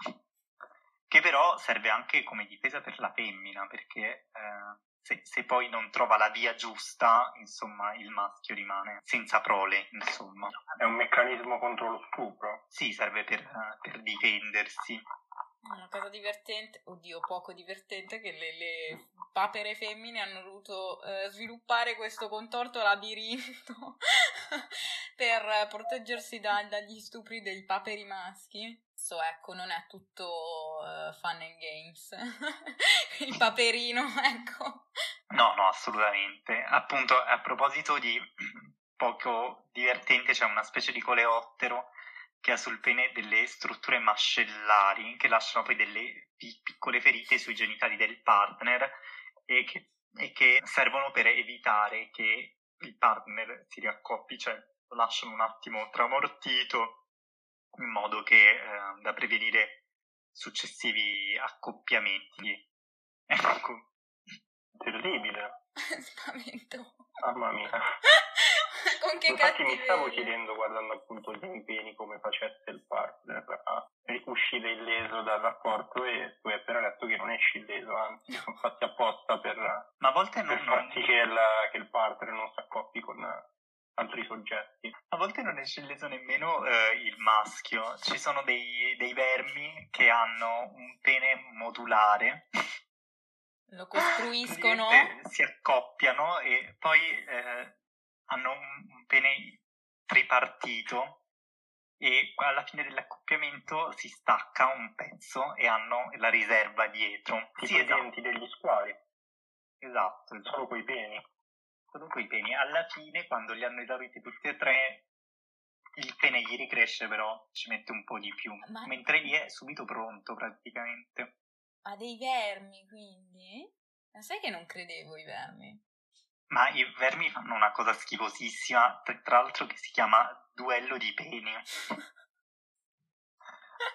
che però serve anche come difesa per la femmina, perché eh, se, se, poi non trova la via giusta, insomma, il maschio rimane senza prole, insomma. È un meccanismo contro lo stupro? Sì, serve per, per difendersi. Una cosa divertente, oddio, poco divertente, che le, le papere femmine hanno dovuto eh, sviluppare questo contorto labirinto per proteggersi da, dagli stupri dei paperi maschi. So, ecco, non è tutto uh, fun and games. Il paperino, ecco. No, no, assolutamente. Appunto, a proposito di poco divertente, c'è una specie di coleottero che ha sul pene delle strutture mascellari che lasciano poi delle piccole ferite sui genitali del partner e che, e che servono per evitare che il partner si riaccoppi, cioè lo lasciano un attimo tramortito in modo che eh, da prevenire successivi accoppiamenti. Ecco. Terribile. Spavento. Mamma mia. Con che Infatti mi stavo chiedendo, guardando appunto gli impegni, come facesse il partner a uscire illeso dal rapporto e tu hai appena detto che non esci illeso, anzi sono fatti apposta per, Ma a volte per non, far sì che il, che il partner non si accoppi con altri soggetti. A volte non esce illeso nemmeno eh, il maschio, ci sono dei, dei vermi che hanno un pene modulare lo costruiscono. si accoppiano e poi eh, hanno un, un pene tripartito e alla fine dell'accoppiamento si stacca un pezzo e hanno la riserva dietro. Tipo sì, i esatto. denti degli squali. Esatto, esatto. Solo quei peni. Solo quei peni. Alla fine, quando li hanno esauriti tutti e tre, il pene gli ricresce, però ci mette un po' di più. Ma... Mentre lì è subito pronto praticamente. Ha dei vermi, quindi? Ma sai che non credevo i vermi? Ma i vermi fanno una cosa schifosissima, tra l'altro che si chiama duello di peni.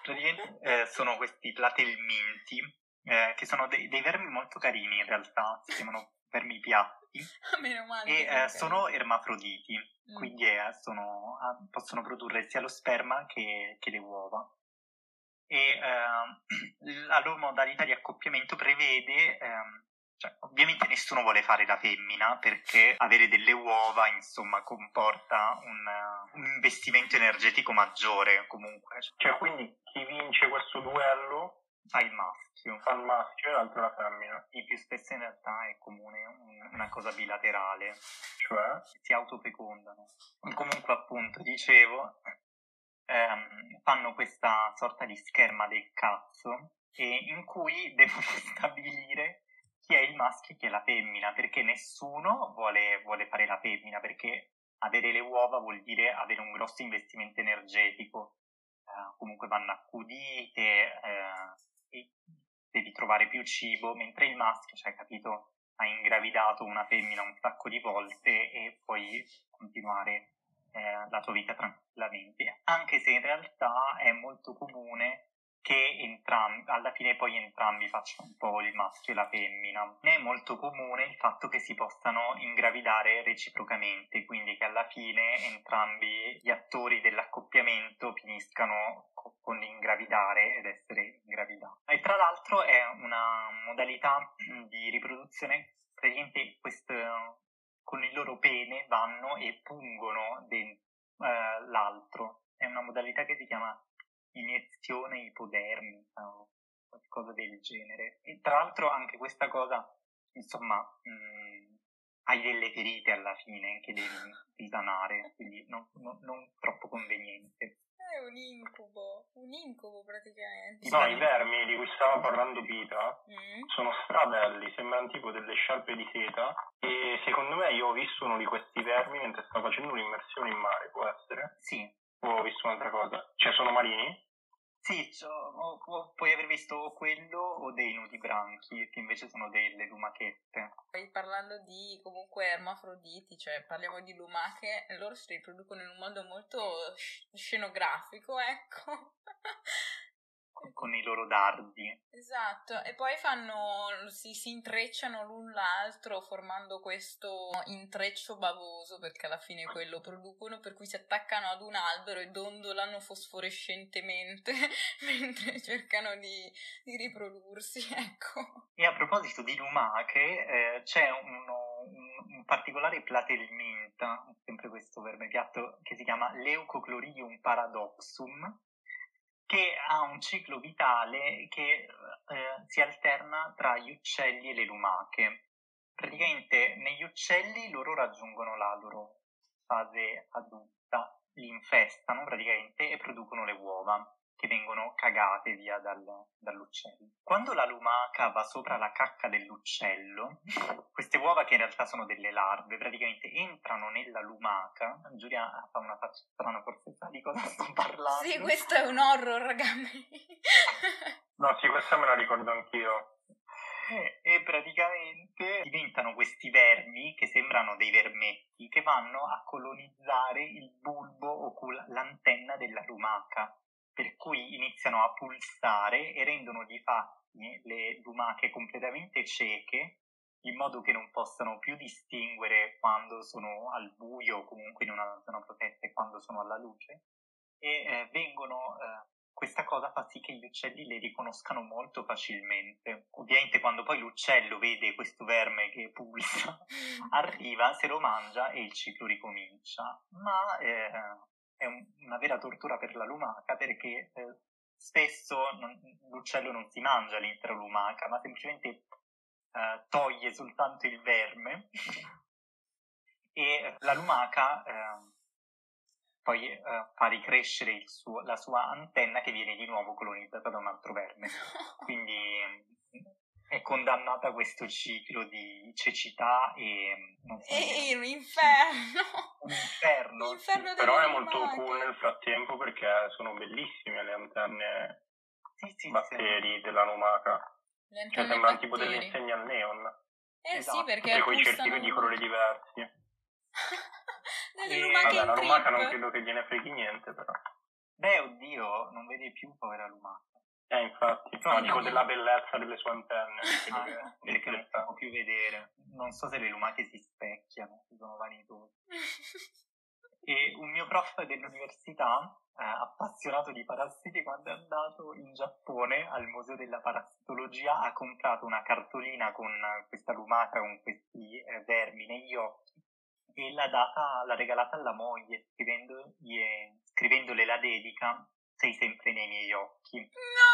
Praticamente eh, sono questi platelminti, eh, che sono dei, dei, vermi molto carini in realtà, si chiamano vermi piatti. Meno male. E eh, sono ermafroditi, mm. quindi eh, sono, ah, possono produrre sia lo sperma che, che le uova e eh, la loro modalità di accoppiamento prevede eh, cioè, ovviamente nessuno vuole fare la femmina perché avere delle uova insomma comporta un, un investimento energetico maggiore comunque. Cioè quindi chi vince questo duello fa il maschio. Fa il maschio e l'altro la femmina. E più spesso in realtà è comune un, una cosa bilaterale. Cioè? Si autofecondano. Comunque appunto dicevo ehm, fanno questa sorta di scherma del cazzo in cui devono stabilire chi è il maschio e chi è la femmina, perché nessuno vuole, vuole fare la femmina, perché avere le uova vuol dire avere un grosso investimento energetico, eh, comunque vanno accudite, devi trovare più cibo, mentre il maschio, cioè capito, ha ingravidato una femmina un sacco di volte e puoi continuare eh, la tua vita tranquillamente, anche se in realtà è molto comune che entrambi, alla fine poi entrambi facciano un po' il maschio e la femmina. È molto comune il fatto che si possano ingravidare reciprocamente, quindi che alla fine entrambi gli attori dell'accoppiamento finiscano con l'ingravidare ed essere ingravidati. E tra l'altro è una modalità di riproduzione praticamente questo, con il loro pene vanno e pungono den- eh, l'altro. È una modalità che si chiama iniezione ipodermica o qualcosa del genere. E tra l'altro anche questa cosa, insomma, mh, hai delle ferite alla fine che devi risanare, quindi non, non, non troppo conveniente. È un incubo, un incubo praticamente. No, i vermi di cui stava parlando Pita mm. sono strabelli, sembrano tipo delle sciarpe di seta e secondo me io ho visto uno di questi vermi mentre stavo facendo un'immersione in mare, può essere? Sì. O ho visto un'altra cosa? Cioè sono marini? Sì, o, o, puoi aver visto quello o dei nudibranchi, che invece sono delle lumachette. Poi parlando di comunque ermafroditi, cioè parliamo di lumache, loro si riproducono in un modo molto scenografico, ecco. con i loro dardi. Esatto, e poi fanno, si, si, intrecciano l'un l'altro formando questo intreccio bavoso, perché alla fine quello producono, per cui si attaccano ad un albero e dondolano fosforescentemente mentre cercano di, di, riprodursi, ecco. E a proposito di lumache, eh, c'è uno, un, un, particolare platelminta, sempre questo verme piatto, che si chiama Leucochloridium paradoxum, che ha un ciclo vitale che eh, si alterna tra gli uccelli e le lumache. Praticamente negli uccelli loro raggiungono la loro fase adulta, li infestano praticamente e producono le uova. Che vengono cagate via dal, dall'uccello. Quando la lumaca va sopra la cacca dell'uccello, queste uova che in realtà sono delle larve, praticamente entrano nella lumaca. Giulia fa una faccia strana, forse sa di cosa sto parlando. Sì, questo è un horror, ragazzi. no, sì, questa me la ricordo anch'io. E praticamente diventano questi vermi che sembrano dei vermetti che vanno a colonizzare il bulbo o l'antenna della lumaca per cui iniziano a pulsare e rendono di fatti le lumache completamente cieche, in modo che non possano più distinguere quando sono al buio o comunque in una zona protetta e quando sono alla luce, e eh, vengono, eh, questa cosa fa sì che gli uccelli le riconoscano molto facilmente. Ovviamente quando poi l'uccello vede questo verme che pulsa, arriva, se lo mangia e il ciclo ricomincia. Ma eh, è un, una vera tortura per la lumaca perché eh, spesso non, l'uccello non si mangia l'intera lumaca, ma semplicemente eh, toglie soltanto il verme e la lumaca eh, poi eh, fa ricrescere suo, la sua antenna che viene di nuovo colonizzata da un altro verme. Quindi è condannata a questo ciclo di cecità e... Non so e un inferno! Un inferno! inferno sì. Però è molto cool nel frattempo perché sono bellissime le antenne sì, sì, batteri sì. della lumaca. Cioè sembrano tipo delle insegne al neon. Eh esatto. sì, perché con i cerchi di colori diversi. delle lumache Vabbè, la lumaca non credo che gliene freghi niente però. Beh, oddio, non vedi più povera lumaca. Eh, infatti, no, dico della bellezza delle sue antenne. Ah, che, perché non può più vedere. Non so se le lumache si specchiano, sono vanitosi. e un mio prof dell'università, eh, appassionato di parassiti, quando è andato in Giappone al Museo della Parassitologia, ha comprato una cartolina con questa lumaca, con questi eh, vermi negli occhi e l'ha, data, l'ha regalata alla moglie, scrivendole la dedica sei sempre nei miei occhi. No!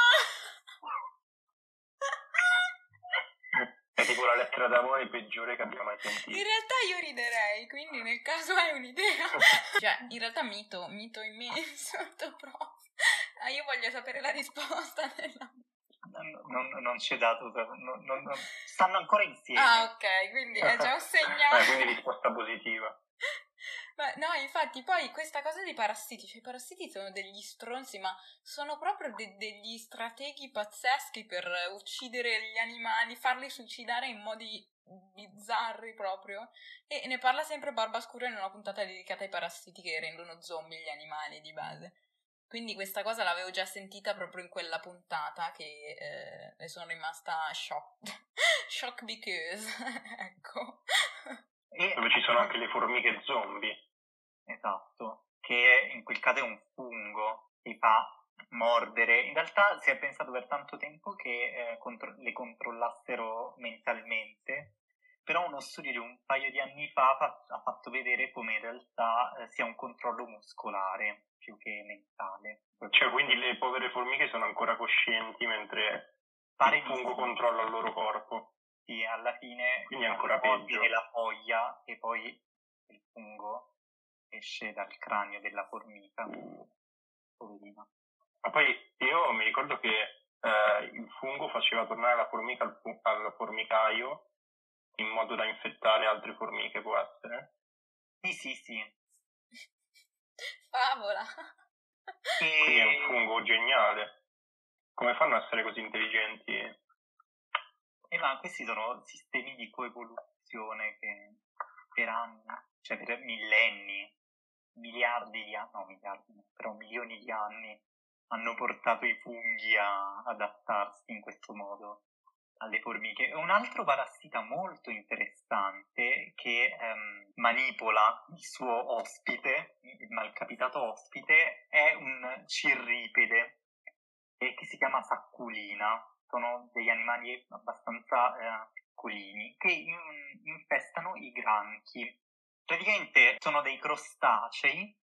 È tipo la lettera d'amore peggiore che abbia mai sentito. In realtà io riderei, quindi nel caso hai un'idea. cioè, in realtà mito, mito immenso, prof. Ah, io voglio sapere la risposta della... Non, non, non c'è dato, non, non, stanno ancora insieme. Ah, ok, quindi è già un segnale. eh, quindi risposta positiva. Ma no, infatti, poi questa cosa dei parassiti, cioè i parassiti sono degli stronzi, ma sono proprio de- degli strateghi pazzeschi per uccidere gli animali, farli suicidare in modi bizzarri proprio. E ne parla sempre Barbascura in una puntata dedicata ai parassiti che rendono zombie gli animali di base. Quindi questa cosa l'avevo già sentita proprio in quella puntata che eh, sono rimasta shocked. shock because, ecco. E dove ci sono anche le formiche zombie. Esatto, che in quel caso è un fungo che fa mordere. In realtà si è pensato per tanto tempo che eh, contro- le controllassero mentalmente, però uno studio di un paio di anni fa fa- ha fatto vedere come in realtà eh, sia un controllo muscolare più che mentale. Cioè, quindi le povere formiche sono ancora coscienti mentre Pare il fungo controlla il loro corpo. Sì, alla fine quindi è ancora peggio. la foglia e poi il fungo esce dal cranio della formica. Poverina. Ma poi io mi ricordo che eh, il fungo faceva tornare la formica al, al, formicaio in modo da infettare altre formiche, può essere? Sì, sì, sì. Favola. E... Quindi è un fungo geniale. Come fanno a essere così intelligenti? Eh, ma questi sono sistemi di coevoluzione che per anni, cioè per millenni, miliardi di anni, no miliardi, però milioni di anni hanno portato i funghi a adattarsi in questo modo alle formiche. Un altro parassita molto interessante che ehm, manipola il suo ospite, il malcapitato ospite, è un cirripede eh, che si chiama sacculina. Sono degli animali abbastanza eh, piccolini che in, infestano i granchi Praticamente sono dei crostacei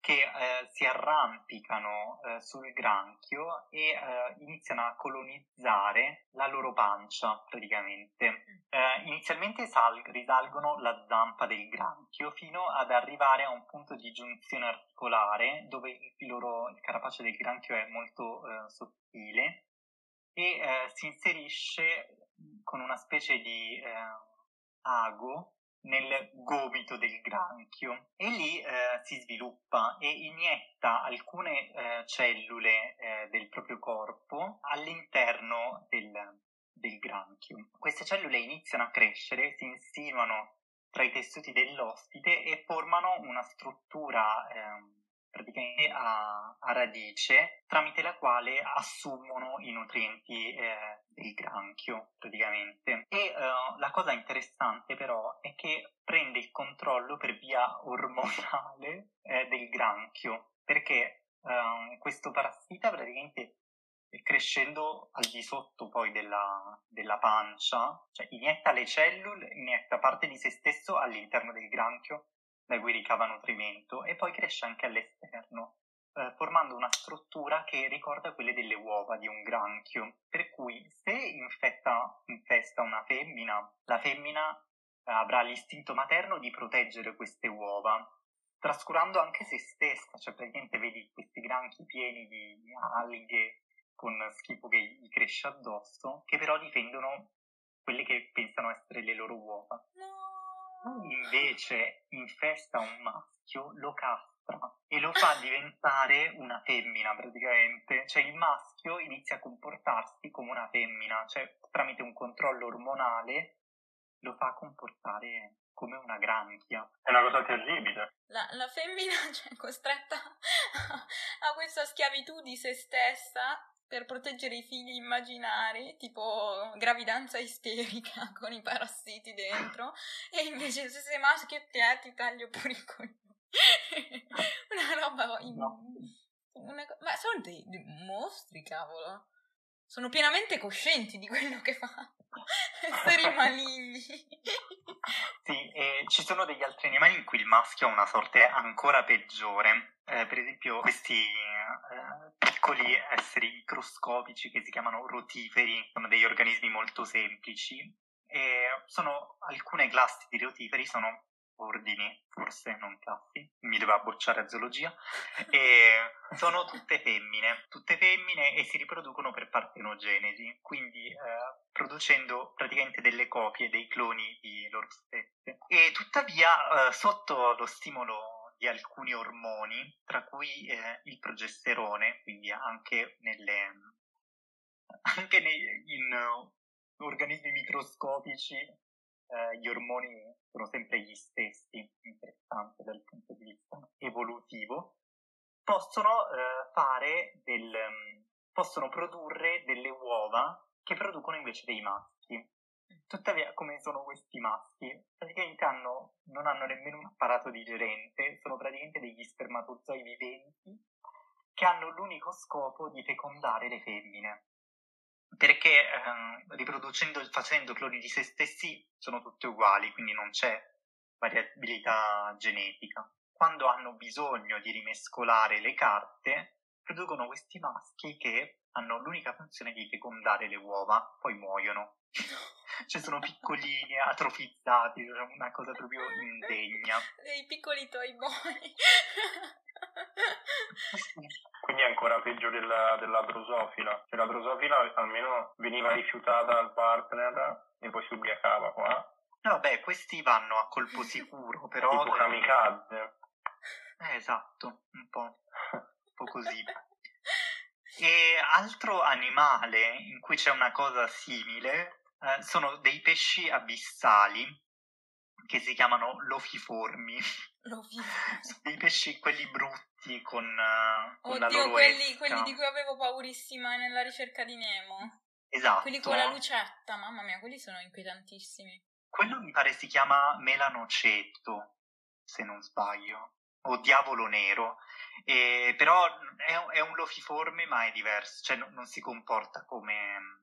che eh, si arrampicano eh, sul granchio e eh, iniziano a colonizzare la loro pancia praticamente. Eh, in, inizialmente sal- risalgono la zampa del granchio fino ad arrivare a un punto di giunzione articolare dove il, loro, il carapace del granchio è molto eh, sottile e eh, si inserisce con una specie di eh, ago nel gomito del granchio e lì eh, si sviluppa e inietta alcune eh, cellule eh, del proprio corpo all'interno del, del granchio. Queste cellule iniziano a crescere, si insinuano tra i tessuti dell'ospite e formano una struttura eh, praticamente a, a, radice tramite la quale assumono i nutrienti eh, del granchio praticamente. E eh, la cosa interessante però è che prende il controllo per via ormonale eh, del granchio perché ehm, questo parassita praticamente crescendo al di sotto poi della, della, pancia, cioè inietta le cellule, inietta parte di se stesso all'interno del granchio da cui ricava nutrimento e poi cresce anche all'esterno, eh, formando una struttura che ricorda quelle delle uova di un granchio, per cui se infetta, infesta una femmina, la femmina avrà l'istinto materno di proteggere queste uova, trascurando anche se stessa, cioè praticamente vedi questi granchi pieni di alghe con schifo che gli cresce addosso, che però difendono quelle che pensano essere le loro uova. Invece infesta un maschio, lo castra e lo fa diventare una femmina praticamente. Cioè il maschio inizia a comportarsi come una femmina, cioè tramite un controllo ormonale lo fa comportare come una granchia. È una cosa terribile. La, la femmina cioè, è costretta a questa schiavitù di se stessa per proteggere i figli immaginari, tipo gravidanza isterica con i parassiti dentro, e invece se sei maschio te ti taglio pure i coglioni. una roba... In... Una... Ma sono dei, dei mostri, cavolo. Sono pienamente coscienti di quello che fanno. Esseri maligni. sì, e ci sono degli altri animali in cui il maschio ha una sorte ancora peggiore. Eh, per esempio, questi eh, piccoli esseri microscopici che si chiamano rotiferi, sono degli organismi molto semplici. E sono alcune classi di rotiferi sono ordini, forse non classi, mi doveva bocciare a zoologia, e sono tutte femmine, tutte femmine e si riproducono per partenogenesi, quindi eh, producendo praticamente delle copie dei cloni di loro stesse. E tuttavia, eh, sotto lo stimolo di alcuni ormoni, tra cui eh, il progesterone, quindi anche nelle anche nei, in uh, organismi microscopici eh, gli ormoni sono sempre gli stessi, interessante dal punto di vista evolutivo, possono eh, fare del, possono produrre delle uova che producono invece dei maschi. Tuttavia, come sono questi maschi? Praticamente hanno, non hanno nemmeno un apparato digerente, sono praticamente degli spermatozoi viventi che hanno l'unico scopo di fecondare le femmine perché eh, riproducendo, facendo cloni di se stessi sono tutte uguali, quindi non c'è variabilità genetica. Quando hanno bisogno di rimescolare le carte, producono questi maschi che hanno l'unica funzione di fecondare le uova, poi muoiono. cioè sono piccolini, atrofizzati, una cosa proprio indegna. Dei piccoli toy boy. Quindi è ancora peggio della, della drosofila. Cioè, la drosofila almeno veniva rifiutata dal partner e poi si ubriacava qua. No, beh, questi vanno a colpo sicuro, però... Tipo kamikaze. Eh, esatto, un po', un po' così. E altro animale in cui c'è una cosa simile eh, sono dei pesci abissali che si chiamano lofiformi. Lofiformi. I pesci, quelli brutti con, uh, con Oddio, quelli, quelli, di cui avevo paurissima nella ricerca di Nemo. Esatto. Quelli con la lucetta, mamma mia, quelli sono inquietantissimi. Quello mi pare si chiama melanoceto, se non sbaglio, o diavolo nero. E, però è, è, un lofiforme, ma è diverso, cioè non, non si comporta come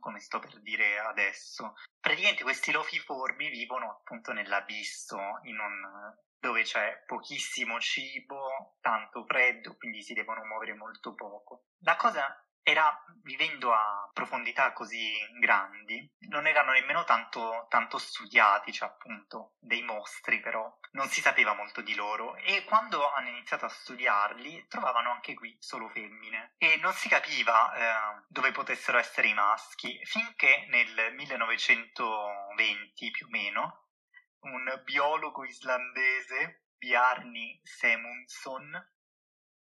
come sto per dire adesso. Praticamente questi lofiformi vivono appunto nell'abisso, un, dove c'è pochissimo cibo, tanto freddo, quindi si devono muovere molto poco. La cosa era vivendo a profondità così grandi, non erano nemmeno tanto, tanto studiati, cioè appunto dei mostri, però non si sapeva molto di loro. E quando hanno iniziato a studiarli, trovavano anche qui solo femmine. E non si capiva eh, dove potessero essere i maschi, finché nel 1920 più o meno, un biologo islandese, Bjarni Semundson,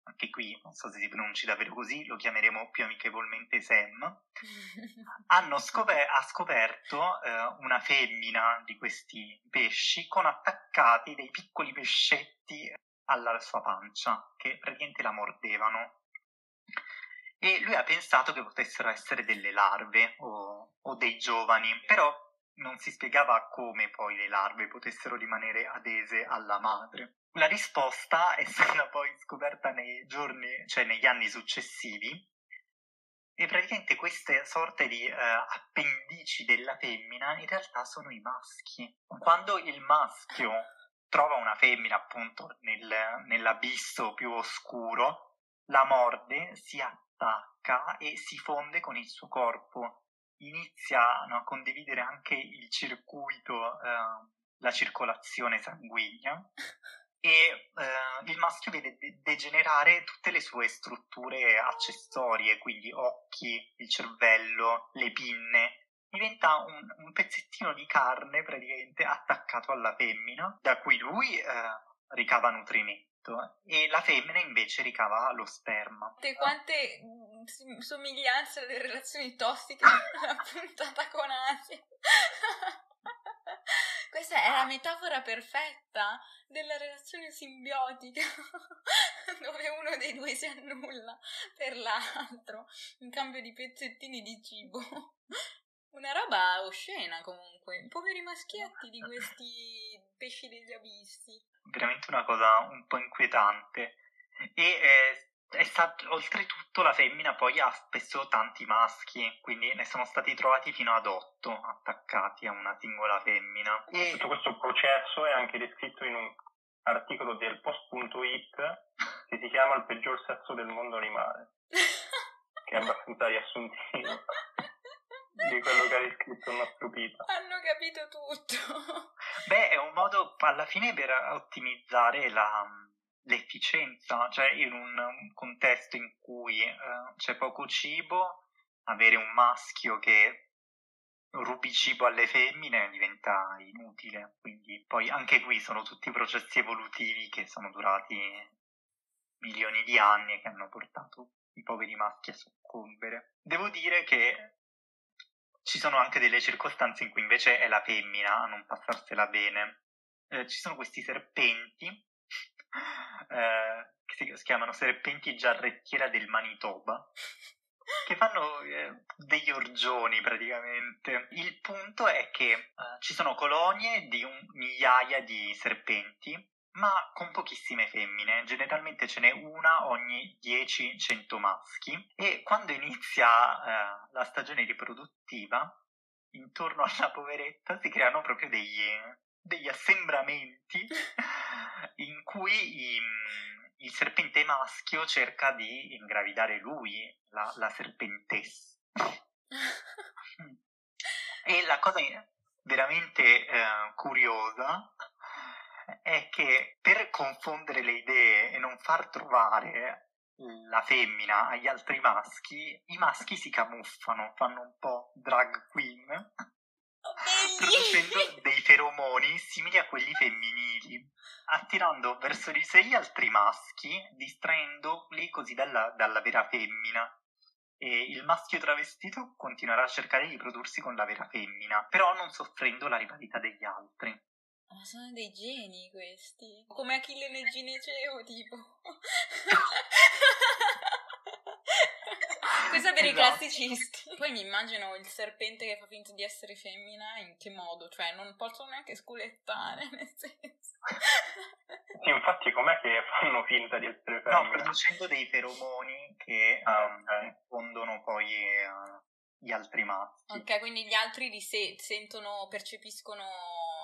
anche qui non so se si pronunci davvero così, lo chiameremo più amichevolmente Sam, hanno scoper- ha scoperto eh, una femmina di questi pesci con attaccati dei piccoli pescetti alla sua pancia che praticamente la mordevano. E lui ha pensato che potessero essere delle larve o, o dei giovani, però non si spiegava come poi le larve potessero rimanere adese alla madre. La risposta è stata poi scoperta nei giorni, cioè negli anni successivi, e praticamente queste sorte di uh, appendici della femmina in realtà sono i maschi. Quando il maschio trova una femmina appunto nel, nell'abisso più oscuro, la morde, si attacca e si fonde con il suo corpo. Iniziano a condividere anche il circuito, uh, la circolazione sanguigna e eh, il maschio vede de- degenerare tutte le sue strutture accessorie, quindi occhi, il cervello, le pinne. Diventa un, un pezzettino di carne praticamente attaccato alla femmina, da cui lui eh, ricava nutrimento e la femmina invece ricava lo sperma. Quante, quante mm, somiglianze alle relazioni tossiche nella puntata con Asia. Questa è la metafora perfetta della relazione simbiotica, dove uno dei due si annulla per l'altro in cambio di pezzettini di cibo. Una roba oscena comunque, poveri maschietti di questi pesci degli abissi. Veramente una cosa un po' inquietante. E eh, stato, oltretutto la femmina poi ha spesso tanti maschi, quindi ne sono stati trovati fino ad otto attaccati a una singola femmina. E... Tutto questo processo è anche descritto in un articolo del post.it che si chiama Il peggior sesso del mondo animale, che è abbastanza riassuntivo di quello che ha descritto il nostro Pita. Hanno capito tutto. Beh, è un modo alla fine per ottimizzare la l'efficienza, cioè in un, contesto in cui eh, c'è poco cibo, avere un maschio che rubi cibo alle femmine diventa inutile. Quindi poi anche qui sono tutti processi evolutivi che sono durati milioni di anni e che hanno portato i poveri maschi a soccombere. Devo dire che ci sono anche delle circostanze in cui invece è la femmina a non passarsela bene. Eh, ci sono questi serpenti eh, che si chiamano serpenti giarrettiera del Manitoba, che fanno eh, degli orgioni praticamente. Il punto è che eh, ci sono colonie di un migliaia di serpenti, ma con pochissime femmine, generalmente ce n'è una ogni 10-100 maschi e quando inizia eh, la stagione riproduttiva, intorno alla poveretta si creano proprio degli, degli assembramenti in cui i, il serpente maschio cerca di ingravidare lui, la, la serpentessa. e la cosa veramente eh, curiosa è che per confondere le idee e non far trovare la femmina agli altri maschi, i maschi si camuffano, fanno un po' drag queen producendo dei feromoni simili a quelli femminili, attirando verso di sé gli altri maschi, distraendoli così dalla, dalla vera femmina. E il maschio travestito continuerà a cercare di riprodursi con la vera femmina, però non soffrendo la rivalità degli altri. Ma sono dei geni questi. Come Achille nel Gineceo, tipo. Questo per esatto. i classicisti. Poi mi immagino il serpente che fa finta di essere femmina, in che modo? Cioè, non posso neanche sculettare, nel senso. Sì, infatti com'è che fanno finta di essere femmina? No, producendo dei feromoni che ah, um, okay. fondono poi uh, gli altri maschi. Ok, quindi gli altri li se- sentono, percepiscono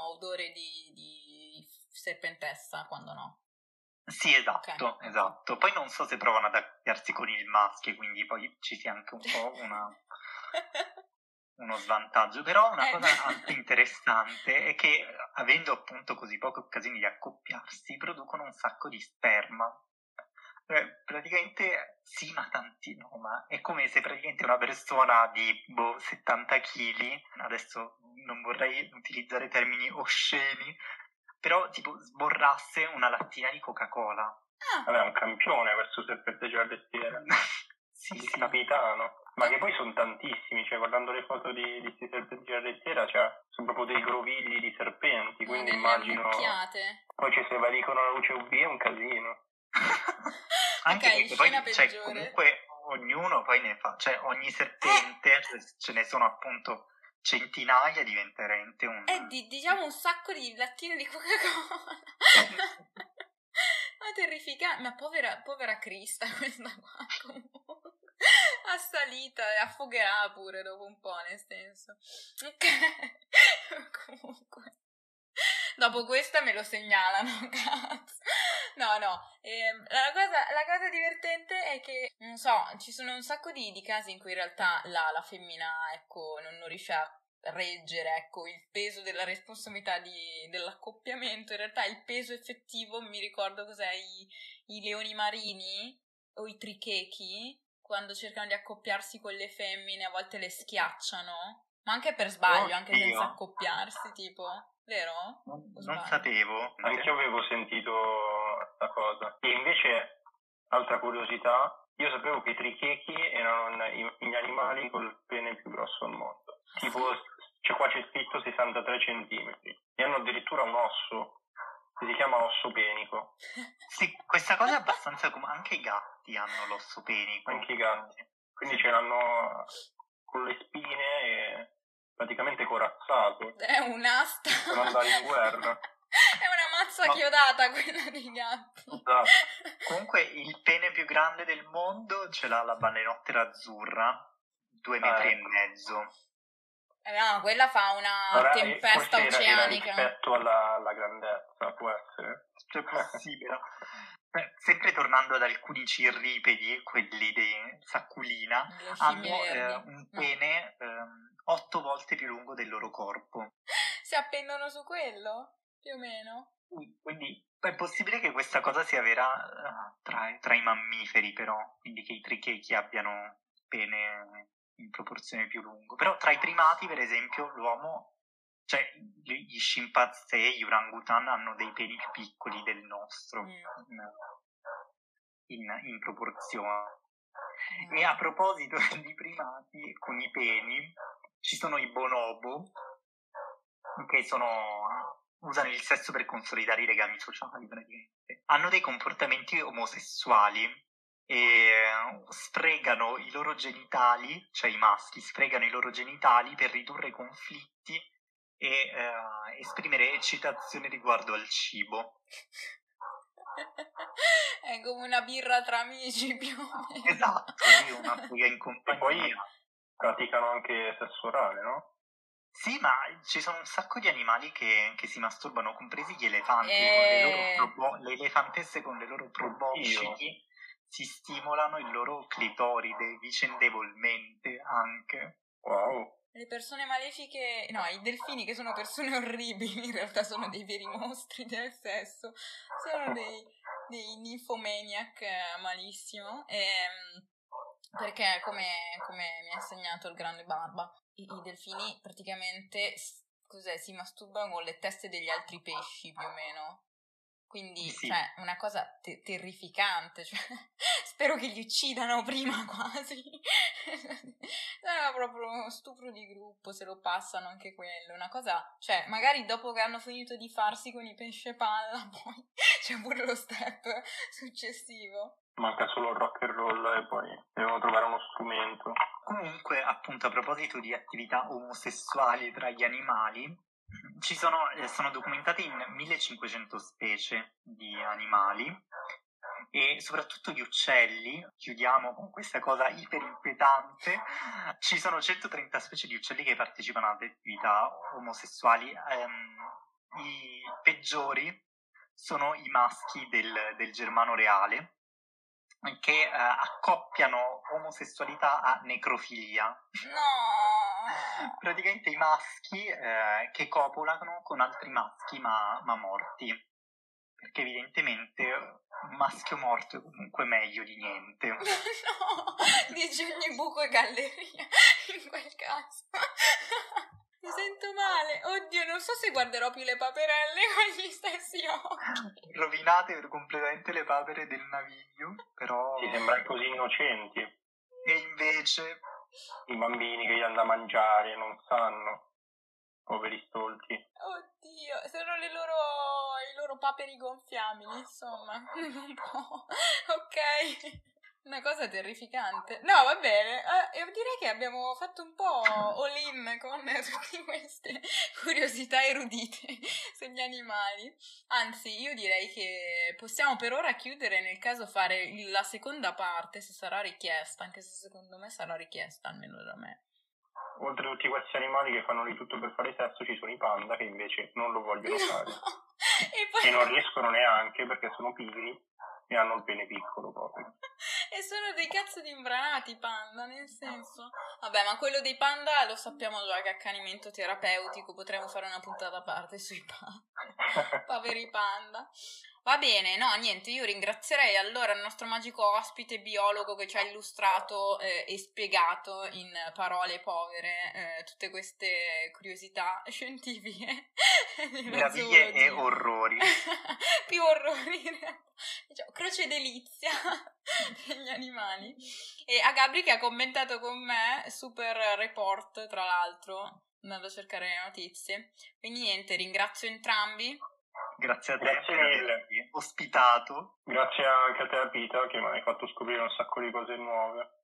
odore di, di serpentessa quando no. Sì, esatto, okay. esatto. Poi non so se provano ad accoppiarsi con il maschio, quindi poi ci sia anche un po' una, uno svantaggio. Però una eh. cosa anche interessante è che avendo appunto così poche occasioni di accoppiarsi, producono un sacco di sperma. Eh, praticamente sì, ma tanti no, ma è come se praticamente una persona di boh, 70 kg, adesso non vorrei utilizzare termini osceni, però tipo sborrasse una lattina di Coca-Cola. Ah. Vabbè, è un campione questo serpente giallettiere. sì, il sì. capitano. Ma che poi sono tantissimi, cioè guardando le foto di, di questi serpenti giallettiera, cioè, sono proprio dei grovigli di serpenti, quindi Delle immagino... ammucchiate. Poi ci se con la luce UV è un casino. Anche Ok, perché poi scena cioè, peggiore. comunque ognuno poi ne fa, cioè ogni serpente, cioè, ce ne sono appunto centinaia, diventa veramente un... Eh, di- diciamo un sacco di lattine di Coca-Cola. Ma terrificante. Ma povera, povera Crista questa qua comunque. Assalita e affogherà pure dopo un po', nel senso. Ok. comunque. Dopo questa me lo segnalano, cazzo. No, no. ehm, la, cosa, la cosa divertente è che, non so, ci sono un sacco di, di casi in cui in realtà la, la femmina, ecco, non, non riesce a reggere, ecco, il peso della responsabilità di- dell'accoppiamento. In realtà il peso effettivo, mi ricordo cos'è, i, i leoni marini o i trichechi, quando cercano di accoppiarsi con le femmine, a volte le schiacciano. Ma anche per sbaglio, anche Oddio. senza accoppiarsi, tipo. Vero? Non, non sapevo. Anche io avevo sentito questa cosa. E invece, altra curiosità, io sapevo che i trichechi erano gli animali col pene più grosso al mondo. Tipo, cioè qua c'è scritto 63 centimetri. E hanno addirittura un osso che si chiama osso penico. Sì, questa cosa è abbastanza come anche i gatti hanno l'osso penico. Anche i gatti. Quindi ce l'hanno con le spine e praticamente corazzato È un'asta. per andare in guerra. È una mazza No. chiodata quella dei gatti. Esatto. Comunque il pene più grande del mondo ce l'ha la balenottera azzurra, due metri e ecco. mezzo. Eh, no, quella fa una Ora, eh, tempesta forse era- era oceanica. rispetto alla, alla grandezza, può essere. Cioè, possibile. Eh, Sempre tornando ad alcuni cirripedi, quelli di Sacculina, hanno eh, un No. pene ehm, otto volte più lungo del loro corpo. Si appendono su quello? Più o meno? Quindi è possibile che questa cosa sia vera eh, tra, tra i mammiferi, però, quindi che i trichechi abbiano pene in proporzione più lungo. Però tra i primati, per esempio, l'uomo, cioè gli, scimpanzé, gli orangutan hanno dei peni più piccoli del nostro Mm. in, in- in proporzione. Mm. E a proposito di primati con i peni, ci sono i bonobo, che sono, usano il sesso per consolidare i legami sociali praticamente. Hanno dei comportamenti omosessuali e sfregano i loro genitali, cioè i maschi sfregano i loro genitali per ridurre i conflitti e eh, esprimere eccitazione riguardo al cibo. È come una birra tra amici più o meno. Esatto, sì, una fuga in E compagnia. poi praticano anche sesso orale, no? Sì, ma ci sono un sacco di animali che, che si masturbano, compresi gli elefanti. Eh. Con le, loro probo- le elefantesse con le loro probosciti si stimolano il loro clitoride vicendevolmente anche. Wow. Le persone malefiche, no, i delfini che sono persone orribili, in realtà sono dei veri mostri del sesso, sono dei, dei nymphomaniac eh, malissimo, ehm, perché come, come mi ha insegnato il grande Barba, i, i delfini praticamente si masturbano con le teste degli altri pesci più o meno. Quindi, Sì. cioè, una cosa te- terrificante. Cioè, spero che li uccidano prima quasi. Era proprio uno stupro di gruppo, se lo passano anche quello. Una cosa, cioè, magari dopo che hanno finito di farsi con i pesce palla, poi c'è pure lo step successivo. Manca solo il rock and roll e poi devono trovare uno strumento. Comunque, appunto, a proposito di attività omosessuali tra gli animali, ci sono, eh, sono documentate in 1500 specie di animali e soprattutto di uccelli. Chiudiamo con questa cosa iper inquietante. Ci sono 130 specie di uccelli che partecipano ad attività omosessuali. Ehm, I peggiori sono i maschi del, del germano reale che eh, accoppiano omosessualità a necrofilia. No! Praticamente i maschi eh, che copulano con altri maschi ma, ma morti perché evidentemente un maschio morto è comunque meglio di niente. no, dici ogni buco e galleria in quel caso. Mi sento male. Oddio, non so se guarderò più le paperelle con gli stessi occhi. Rovinate completamente le papere del naviglio, però... Ti sembrano così innocenti. E invece... I bambini che gli hanno da mangiare non sanno. Poveri stolti. Oddio, sono le loro, i loro paperi gonfiabili, insomma. Un po'. Ok. Una cosa terrificante. No, va bene. Eh, direi che abbiamo fatto un po' all-in con tutte queste curiosità erudite sugli animali. Anzi, io direi che possiamo per ora chiudere nel caso fare la seconda parte, se sarà richiesta, anche se secondo me sarà richiesta, almeno da me oltre a tutti questi animali che fanno di tutto per fare sesso, ci sono i panda che invece non lo vogliono fare. e, poi... e non riescono neanche perché sono pigri e hanno il pene piccolo proprio. E sono dei cazzo di imbranati panda, nel senso... Vabbè, ma quello dei panda lo sappiamo già che accanimento terapeutico, potremmo fare una puntata a parte sui panda. Poveri panda. Va bene, no, niente, io ringrazierei allora il nostro magico ospite biologo che ci ha illustrato eh, e spiegato in parole povere eh, tutte queste curiosità scientifiche. Meraviglie e orrori. Più orrori, diciamo, croce delizia degli animali. E a Gabri che ha commentato con me, super report tra l'altro, andando a cercare le notizie. Quindi niente, ringrazio entrambi Grazie a te Grazie per avermi ospitato. Grazie anche a te, Pita, che mi hai fatto scoprire un sacco di cose nuove.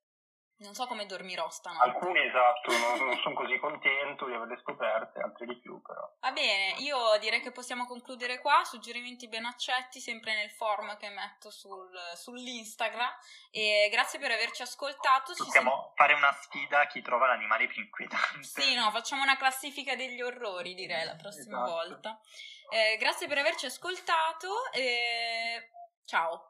Non so come dormirò stanotte. Alcuni esatto, non, non sono così contento di averle scoperte, altri di più però. Va bene, io direi che possiamo concludere qua, suggerimenti ben accetti sempre nel form che metto sul, sull'Instagram e grazie per averci ascoltato. Possiamo sen- fare una sfida a chi trova l'animale più inquietante. Sì, no, facciamo una classifica degli orrori direi la prossima esatto. volta. Eh, grazie per averci ascoltato e ciao.